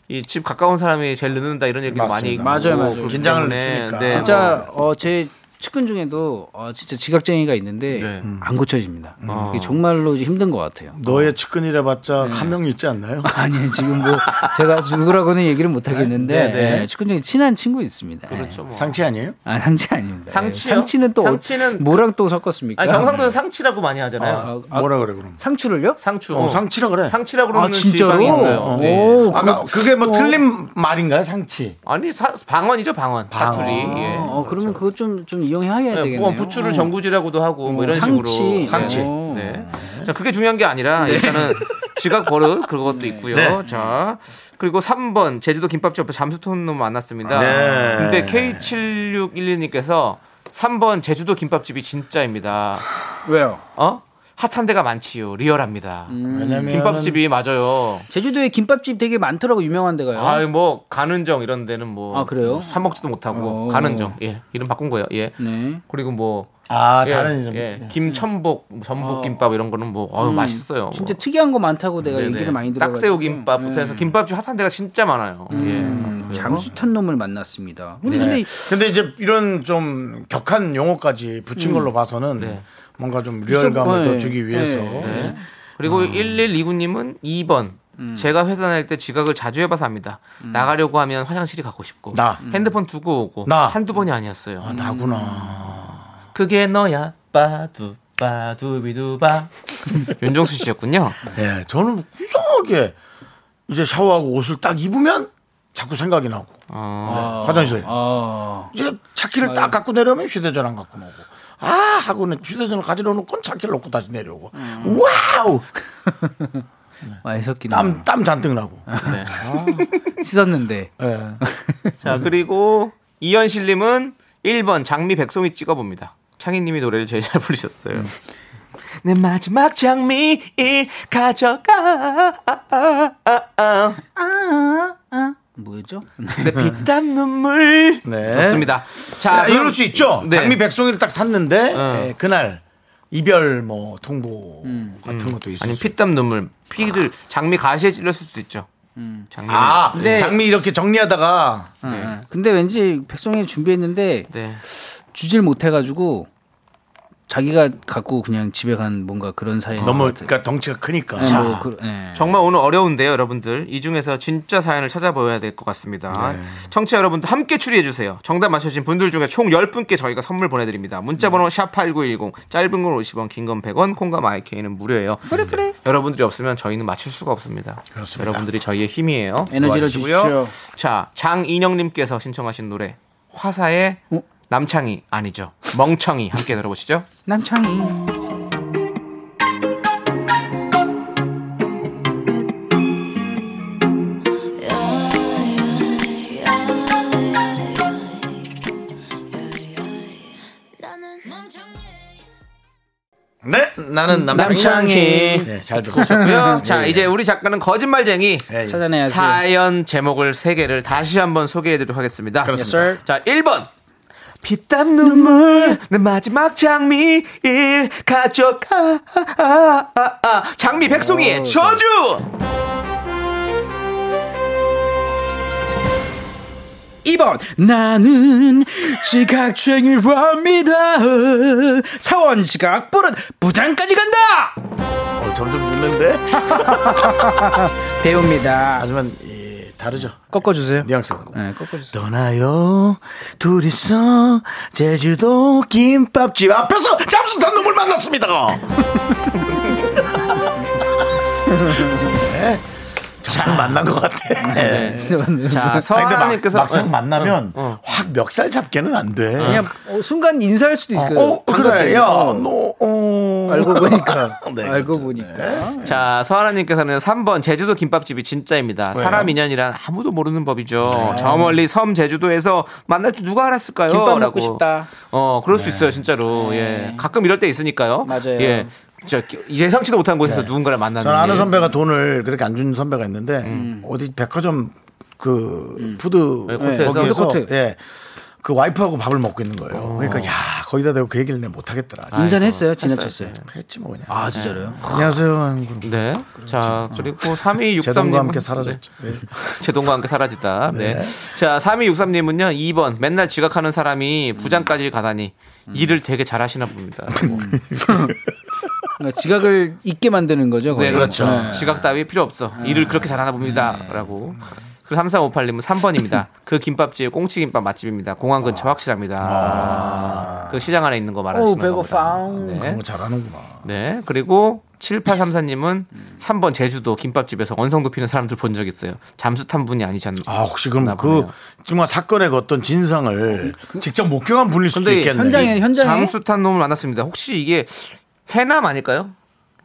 이 집 가까운 사람이 제일 늦는다 이런 얘기도 많이 있고. 맞아요, 맞아요. 긴장을 늦추니까. 네, 진짜 어, 제 측근 중에도 어, 진짜 지각쟁이가 있는데 네. 안 고쳐집니다. 어. 이게 정말로 힘든 것 같아요. 너의 측근이라 봤자 한명 있지 않나요? 아니 지금 뭐 제가 누구라고는 얘기를 못 하겠는데 네, 네. 예, 측근 중에 친한 친구 있습니다. 그렇죠. 뭐. 상치 아니에요? 아 상치 아닙니다. 상치요? 예, 상치는 또 상치는- 뭐랑 또 섞었습니까? 아니 경상도는 상치라고 많이 하잖아요. 아, 뭐라 그래 그럼? 상추를요? 상추. 어, 상치라 그래. 상치라고 그러는 아, 진짜로? 지방이 있어요. 어. 네. 오, 아까 그게 뭐 틀린 말인가요, 상치? 아니 사, 방언이죠 방언. 사투리. 예. 어, 그러면 그거 좀좀 이용해야 네, 되겠네요. 뭐 부추를 어. 전구지라고 하고 뭐 이런 상치. 식으로 상치. 어. 네. 자, 그게 중요한 게 아니라 일단은 지각 버릇 그것도 있고요. 자, 그리고 3번 제주도 김밥집 옆에 잠수톤 놈 만났습니다. 네. 근데 K7612님께서 3번 제주도 김밥집이 진짜입니다. 왜요? 어? 핫한 데가 많지요. 리얼합니다. 왜냐면 김밥집이 맞아요. 제주도에 김밥집 되게 많더라고 유명한 데가요. 아, 뭐 가는정 이런 데는 뭐 아, 그래요? 사 먹지도 못하고 어. 가는정. 예. 이름 바꾼 거예요. 예. 네. 그리고 뭐 아 예, 다른 이름. 예. 김천복, 전복 김밥 이런 거는 뭐 어우, 맛있어요. 음. 진짜 뭐. 특이한 거 많다고 내가 네네. 얘기를 많이 들어가지고. 딱새우 김밥부터 해서 김밥집 핫한 데가 진짜 많아요. 음, 예. 잠수 탄 놈을 만났습니다. 근데, 네. 근데 근데 이제 이런 좀 격한 용어까지 붙인 걸로 봐서는 네. 뭔가 좀 리얼감을 네. 더 주기 위해서 네. 네. 그리고 1129님은 2번. 제가 회사 다닐 때 지각을 자주 해봐서 합니다. 나가려고 하면 화장실이 가고 싶고 나. 핸드폰 두고 오고 나. 한두 번이 아니었어요. 아, 나구나. 그게 너야 빠두 빠두비두바 윤종수 씨였군요. 예, 저는 이상하게 이제 샤워하고 옷을 딱 입으면 자꾸 생각이 나고 어, 네, 화장실 아, 이제 차키를 딱 갖고 내려오면 휴대전화 갖고 나오고 아 하고는 휴대전화 가지러 놓고 차키를 놓고 다시 내려오고 wow 많이 섞이네. 땀 땀 잔뜩 나고 네. 씻었는데. 예. 자 그리고 이현실님은 1번 장미 백송이 찍어봅니다. 창희님이 노래를 제일 잘 부르셨어요. 내 마지막 장미 일 가져가 뭐였죠? 내 피땀 눈물 네. 좋습니다. 자 자, 그럼- 이럴 수 있죠. 네. 장미 백송이를 딱 샀는데 어. 예, 그날 이별 뭐 통보 같은 것도 있어. 아니 피땀 눈물 피를 장미 가시에 찔렸을 수도 있죠. 장미 아 근데- 장미 이렇게 정리하다가 네. 근데 왠지 백송이 준비했는데 네. 주질 못해가지고 자기가 갖고 그냥 집에 간 뭔가 그런 사연 너무 그러니까 덩치가 크니까. 네, 뭐 그, 네. 정말 오늘 어려운데요, 여러분들. 이 중에서 진짜 사연을 찾아보아야 될 것 같습니다. 청취자 여러분들 함께 추리해 주세요. 정답 맞춰주신 분들 중에 총 10분께 저희가 선물 보내드립니다. 문자번호 샵8910 짧은 건 50원, 긴 건 100원, 콩과 마이케이는 무료예요. 그래 그래. 여러분들이 없으면 저희는 맞출 수가 없습니다. 그렇습니다. 여러분들이 저희의 힘이에요. 에너지를. 주십시오. 자, 장인영님께서 신청하신 노래 화사의 어? 남창이 아니죠. 멍청이 함께 들어보시죠. 남창이 네, 나는 남창희. 네, 잘 들었어요. 고요 자, 이제 우리 작가는 거짓말쟁이 예, 예. 찾아내야지. 사연 제목을 세 개를 다시 한번 소개해 드리도록 하겠습니다. 그렇습니다. 자, 1번. 피땀 눈물. 내 마지막 장미 일 가져가 아, 아, 아. 장미 백송이의 저주. 2번 나는 지각쟁이랍니다. 사원 지각 버릇 부장까지 간다. 어, 점점 죽는데? 배웁니다. 하지만 이, 다르죠. 꺾어주세요 뉘앙스가. 네, 꺾어주세요 떠나요 둘이서 제주도 김밥집 앞에서 잠수 탄 놈을 만났습니다. 네. 정말 만난 것 같아. 네. 진짜 맞네요. 자, 아니, 근데 서하나님께서 막, 상 만나면 확 멱살 잡게는 안 돼. 그냥 어, 순간 인사할 수도 있을 어, 거예요 어, 그래, 야, 너, 어. 알고 보니까 네, 알고 그렇죠. 보니까 자, 서하나님께서는 3번 제주도 김밥집이 진짜입니다. 왜요? 사람 인연이란 아무도 모르는 법이죠. 저 멀리 섬 제주도에서 만날 줄 누가 알았을까요? 김밥 라고. 먹고 싶다 어, 그럴 수 있어요, 진짜로. 네. 예. 가끔 이럴 때 있으니까요. 맞아요. 예. 진짜 예상치도 못한 곳에서 누군가를 만나는. 저는 아는 일. 선배가 돈을 그렇게 안준 선배가 있는데 어디 백화점 그 푸드 네? 거기에서 푸드코트. 예. 그 와이프하고 밥을 먹고 있는 거예요. 그러니까 야 거기다 대고 그 얘기를 내가 못 하겠더라. 인사는 했어요 지나쳤어요 했지 뭐 그냥. 아 진짜로요 안녕하세요. 하는 거. 네. 자, 그리고 3263님. 제동과 함께 사라졌죠. 네. 제동과 함께 사라지다. 네. 자, 3263님은요, 2번. 맨날 지각하는 사람이 부장까지 가다니. 일을 되게 잘하시나 봅니다. 그러니까 지각을 잊게 만드는 거죠 네, 거의. 그렇죠. 네. 지각 따위 필요 없어. 일을 그렇게 잘하나 봅니다. 라고. 그리고 3358님은 3번입니다. 그 김밥집 꽁치 김밥 맛집입니다. 공항 근처 확실합니다. 그 시장 안에 있는 거 말하시는 거보다. 배고파. 네. 그런 거 잘하는구나. 네. 그리고 7834님은 3번 제주도 김밥집에서 원성도 피는 사람들 본 적 있어요. 잠수 탄 분이 아니지 않나. 아 혹시 그럼 그. 정말 사건의 그 어떤 진상을 직접 목격한 분일 수도 있겠네. 현장에 현장에 잠수 탄 놈을 만났습니다. 혹시 이게 해남 아닐까요?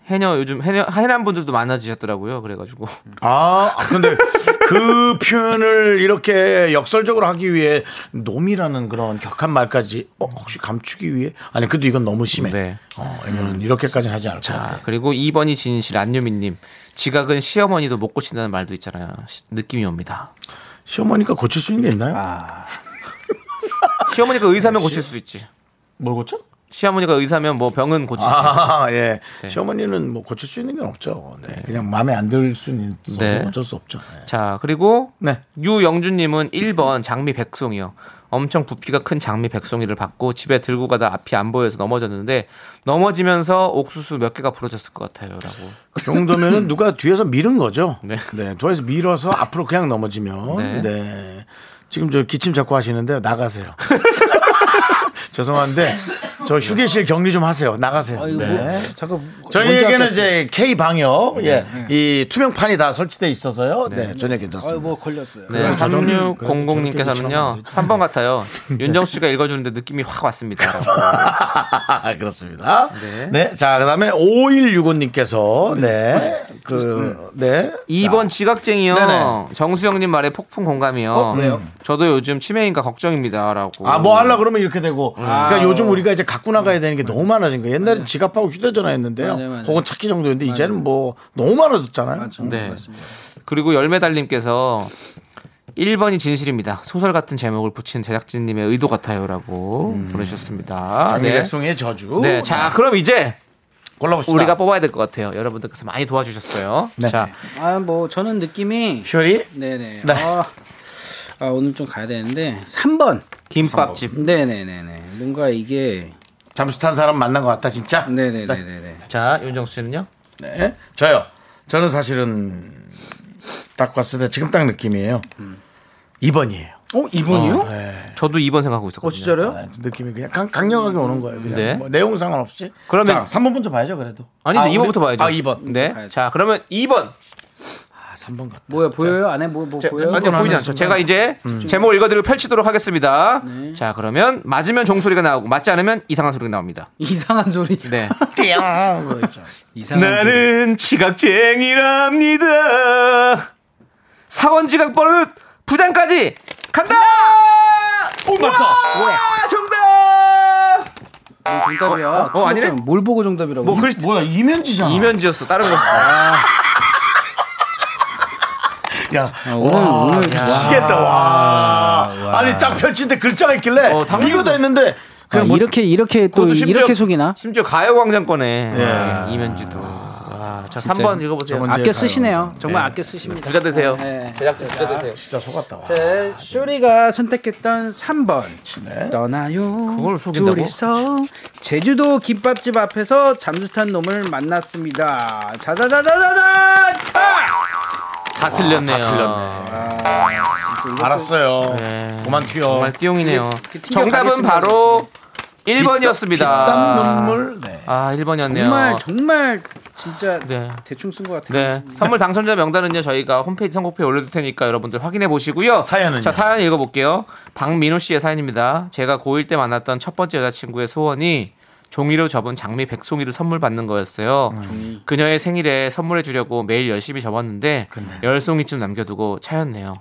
해녀 요즘 해녀 해남 분들도 많아지셨더라고요. 그래가지고 아, 아, 근데 그 표현을 이렇게 역설적으로 하기 위해 놈이라는 그런 격한 말까지 어, 혹시 감추기 위해? 아니, 그래도 이건 너무 심해. 네. 어, 이거는 이렇게까지는 하지 않을 것자 같아. 그리고 2번이 진실 안유미님 지각은 시어머니도 못 고친다는 말도 있잖아요. 시- 느낌이 옵니다. 시어머니가 고칠 수 있는 게 있나요? 시어머니가 의사면 고칠 수 있지. 뭘 고쳐? 시어머니가 의사면 뭐 병은 고치지. 아, 예. 네. 시어머니는 뭐 고칠 수 있는 건 없죠. 네. 그냥 마음에 안 들 수는 네. 어쩔 수 없죠. 네. 자 그리고 네. 유영준 님은 1번 장미 백송이요. 엄청 부피가 큰 장미 백송이를 받고 집에 들고 가다 앞이 안 보여서 넘어졌는데 넘어지면서 옥수수 몇 개가 부러졌을 것 같아요라고. 그 정도면은 누가 뒤에서 밀은 거죠. 네. 네. 뒤에서 밀어서 앞으로 그냥 넘어지면. 네. 네. 지금 저 기침 자꾸 하시는데 나가세요. 죄송한데 저 휴게실 격리 좀 하세요. 나가세요. 아이고, 네. 뭐, 잠깐 저희에게는 이제 K 방역, 예, 이 투명판이 다 설치돼 있어서, 네, 전혀 괜찮습니다. 아유 뭐 걸렸어요. 네, 그래서 저는 그래도 3600님께서는요, 저렇게 3번 같아요. 윤정수 씨가 읽어 주는데 느낌이 확 왔습니다. 그렇습니다. 네. 네. 자, 그 다음에 5165 님께서, 네, 그, 네. 2번 지각쟁이요. 네네. 정수영 님 말에 폭풍 공감이요. 어, 왜요? 저도 요즘 치매인가 걱정입니다라고. 아, 뭐 하려 그러면 이렇게 되고. 아. 그러니까 요즘 우리가 이제 갖고 나가야 되는 게 너무 많아진 거예요. 옛날엔 지갑하고 휴대전화 했는데요. 맞아요, 맞아요. 혹은 찾기 정도였는데 이제는 뭐 너무 많아졌잖아요. 네. 그리고 열매달님께서 1번이 진실입니다. 소설 같은 제목을 붙인 제작진님의 의도 같아요라고 보내주셨습니다. 장미 네. 백송이의 저주. 네, 자, 그럼 이제 골라봅시다. 우리가 뽑아야 될 것 같아요. 여러분들께서 많이 도와주셨어요. 네. 자, 아 뭐 저는 느낌이 퓨리? 네네. 네. 아, 아, 오늘 좀 가야 되는데 3번. 김밥집. 네네네네. 뭔가 이게 잠수 탄 사람 만난 것 같다 진짜. 네네네네. 자, 윤정수 씨는요? 네. 저요. 저는 사실은 딱 봤을 때 지금 딱 느낌이에요. 2번이에요. 어 이번이요? 저도 2번 생각하고 있었거든요. 어 진짜로요? 느낌이 그냥 강, 강력하게 오는 거예요. 그냥 네. 뭐 내용 상관없이. 그러면- 자, 3번 먼저 봐야죠, 그래도. 아니죠. 아, 2번부터 우리- 봐야죠. 아, 2번. 네. 자, 그러면 2번. 아, 3번 같다. 뭐야 보여요? 안에 뭐뭐 보여요? 아니요, 보이지 않죠. 제가 이제 제목 읽어드리고 펼치도록 하겠습니다. 자, 그러면 맞으면 종소리가 나오고 맞지 않으면 이상한 소리가 나옵니다. 이상한 소리. 네. 이상한 소리. 나는 지각쟁이랍니다. 사원 지각 버릇 부장까지 간다! 오, 맞다. 와, 정답! 정답이야. 어, 아니네? 뭘 보고 정답이라고? 뭐, 그리 뭐야, 이면지잖아. 이면지였어. 다른 거. 야, 오늘 오늘 미치겠다, 와. 아니, 딱 펼친데 글자가 있길래 어, 이거 다 했는데 아, 그냥 뭐 이렇게 이렇게 또 심지어- 이렇게 속이나? 심지어 가요광장 거네. 예. 이면지도. 와, 자, 3번 읽어보세요. 아껴 쓰시네요. 정말 네. 아껴 쓰십니다. 부자 되세요. 네. 제작진 부자 되세요. 진짜 속았다. 와. 자, 쇼리가 선택했던 3번 떠나요 그걸 속인다고? 둘이서 제주도 김밥집 앞에서 잠수탄 놈을 만났습니다 자자자자자자 다 틀렸네요. 다 틀렸네. 알았어요. 네. 그만 튀어. 정말 띠용이네요. 정답은 바로 1번이었습니다. 땀 눈물. 네. 아, 1번이었네요. 정말 정말 진짜 네. 대충 쓴 것 같아요 네. 선물 당첨자 명단은요, 저희가 홈페이지 선곡표에 올려둘 테니까 여러분들 확인해 보시고요. 사연은요? 자, 사연 읽어볼게요. 박민우 씨의 사연입니다. 제가 고1 때 만났던 첫 번째 여자친구의 소원이 종이로 접은 장미 백송이를 선물 받는 거였어요. 그녀의 생일에 선물해 주려고 매일 열심히 접었는데 열 송이쯤 남겨두고 차였네요.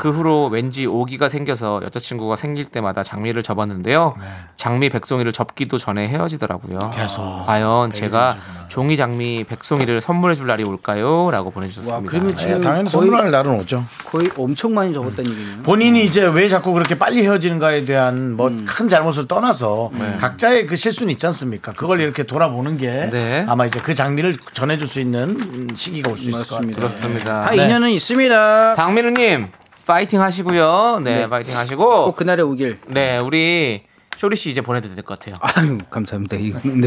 그 후로 왠지 오기가 생겨서 여자친구가 생길 때마다 장미를 접었는데요. 장미 백송이를 접기도 전에 헤어지더라고요. 계속. 과연 제가 종이 장미 백송이를 선물해 줄 날이 올까요? 라고 보내주셨습니다. 와 그러면 네, 지금 당연히 선물할 날은 오죠. 거의 엄청 많이 적었다는 얘기네요 본인이 이제 왜 자꾸 그렇게 빨리 헤어지는가에 대한 뭐큰 잘못을 떠나서 각자의 그 실수는 있지 않습니까? 그걸 이렇게 돌아보는 게 네. 아마 이제 그 장미를 전해줄 수 있는 음, 시기가 올 수 있을 것 같아요. 그렇습니다. 다 네. 인연은 있습니다 박민우님 파이팅 하시고요. 네, 파이팅 하시고. 꼭 그날에 오길 네, 우리 쇼리 씨 이제 보내드릴 것 같아요. 아유 감사합니다 이거는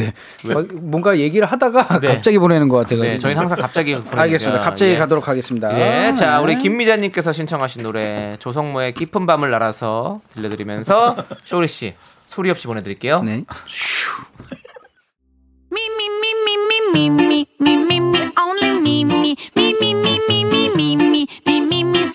네막 뭔가 얘기를 하다가 네. 갑자기 보내는 것 같아요 네, 저희는 항상 갑자기 보내드리죠. 알겠습니다 갑자기 예. 가도록 하겠습니다 예, 자 네. 우리 김미자님께서 신청하신 노래 조성모의 깊은 밤을 날아서 들려드리면서 쇼리 씨 소리 없이 보내드릴게요. 네. Only me, me,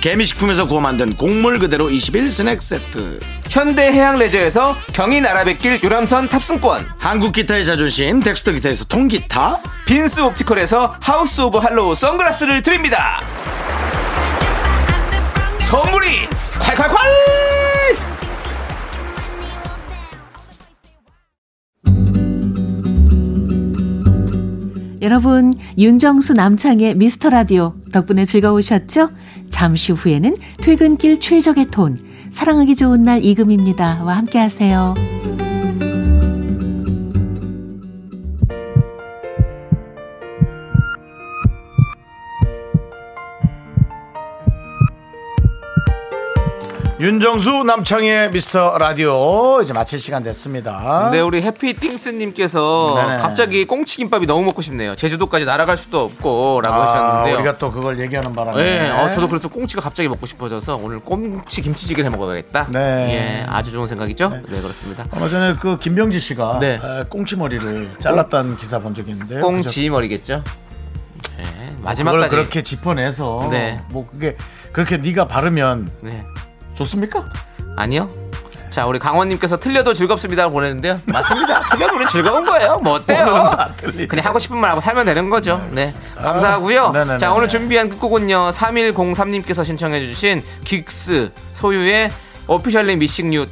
개미식품에서 구워 만든 곡물 그대로 21 스낵 세트. 현대 해양 레저에서 경인 아라뱃길 유람선 탑승권, 한국 기타의 자존심 덱스터 기타에서 통기타. 빈스 옵티컬에서 하우스 오브 할로우 선글라스를 드립니다. 선물이 콸콸콸! 여러분, 윤정수 남창희 미스터 라디오 덕분에 즐거우셨죠? 잠시 후에는 퇴근길 최적의 톤, 사랑하기 좋은 날 이금입니다. 와 함께 하세요. 윤정수 남창의 미스터 라디오 이제 마칠 시간 됐습니다. 네, 우리 해피띵스님께서 네네. 갑자기 꽁치김밥이 너무 먹고 싶네요. 제주도까지 날아갈 수도 없고 라고 아, 하셨는데요. 우리가 또 그걸 얘기하는 바람에. 네, 어, 저도 그래서 꽁치가 갑자기 먹고 싶어져서 오늘 꽁치 김치찌개를 해 먹어야겠다. 네. 예, 아주 좋은 생각이죠? 네, 그렇습니다. 얼마 전에 그 김병지 씨가 네. 에, 꽁치 머리를 잘랐다는 기사 본 적이 있는데요. 꽁치 머리겠죠? 네, 그걸 마지막까지. 그렇게 짚어내서 네. 뭐 그게 그렇게 네가 바르면 네. 좋습니까? 아니요. 자, 우리 강원님께서 틀려도 즐겁습니다 보내는데요. 맞습니다. 틀려도 우리 즐거운 거예요. 뭐 어때요? 그냥 하고 싶은 말 하고 살면 되는 거죠. 네. 감사하고요. 네네네. 자, 오늘 준비한 끝곡은요. 3103님께서 신청해주신 긱스 소유의 오피셜리 미싱 유 2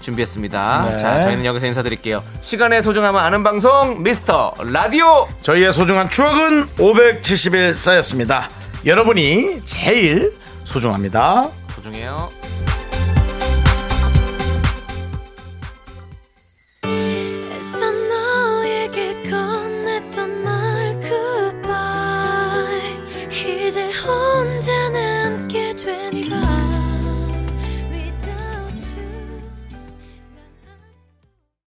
준비했습니다. 네. 자, 저희는 여기서 인사드릴게요. 시간의 소중함을 아는 방송, 미스터 라디오! 저희의 소중한 추억은 570일 쌓였습니다. 여러분이 제일 소중합니다. 소중해요.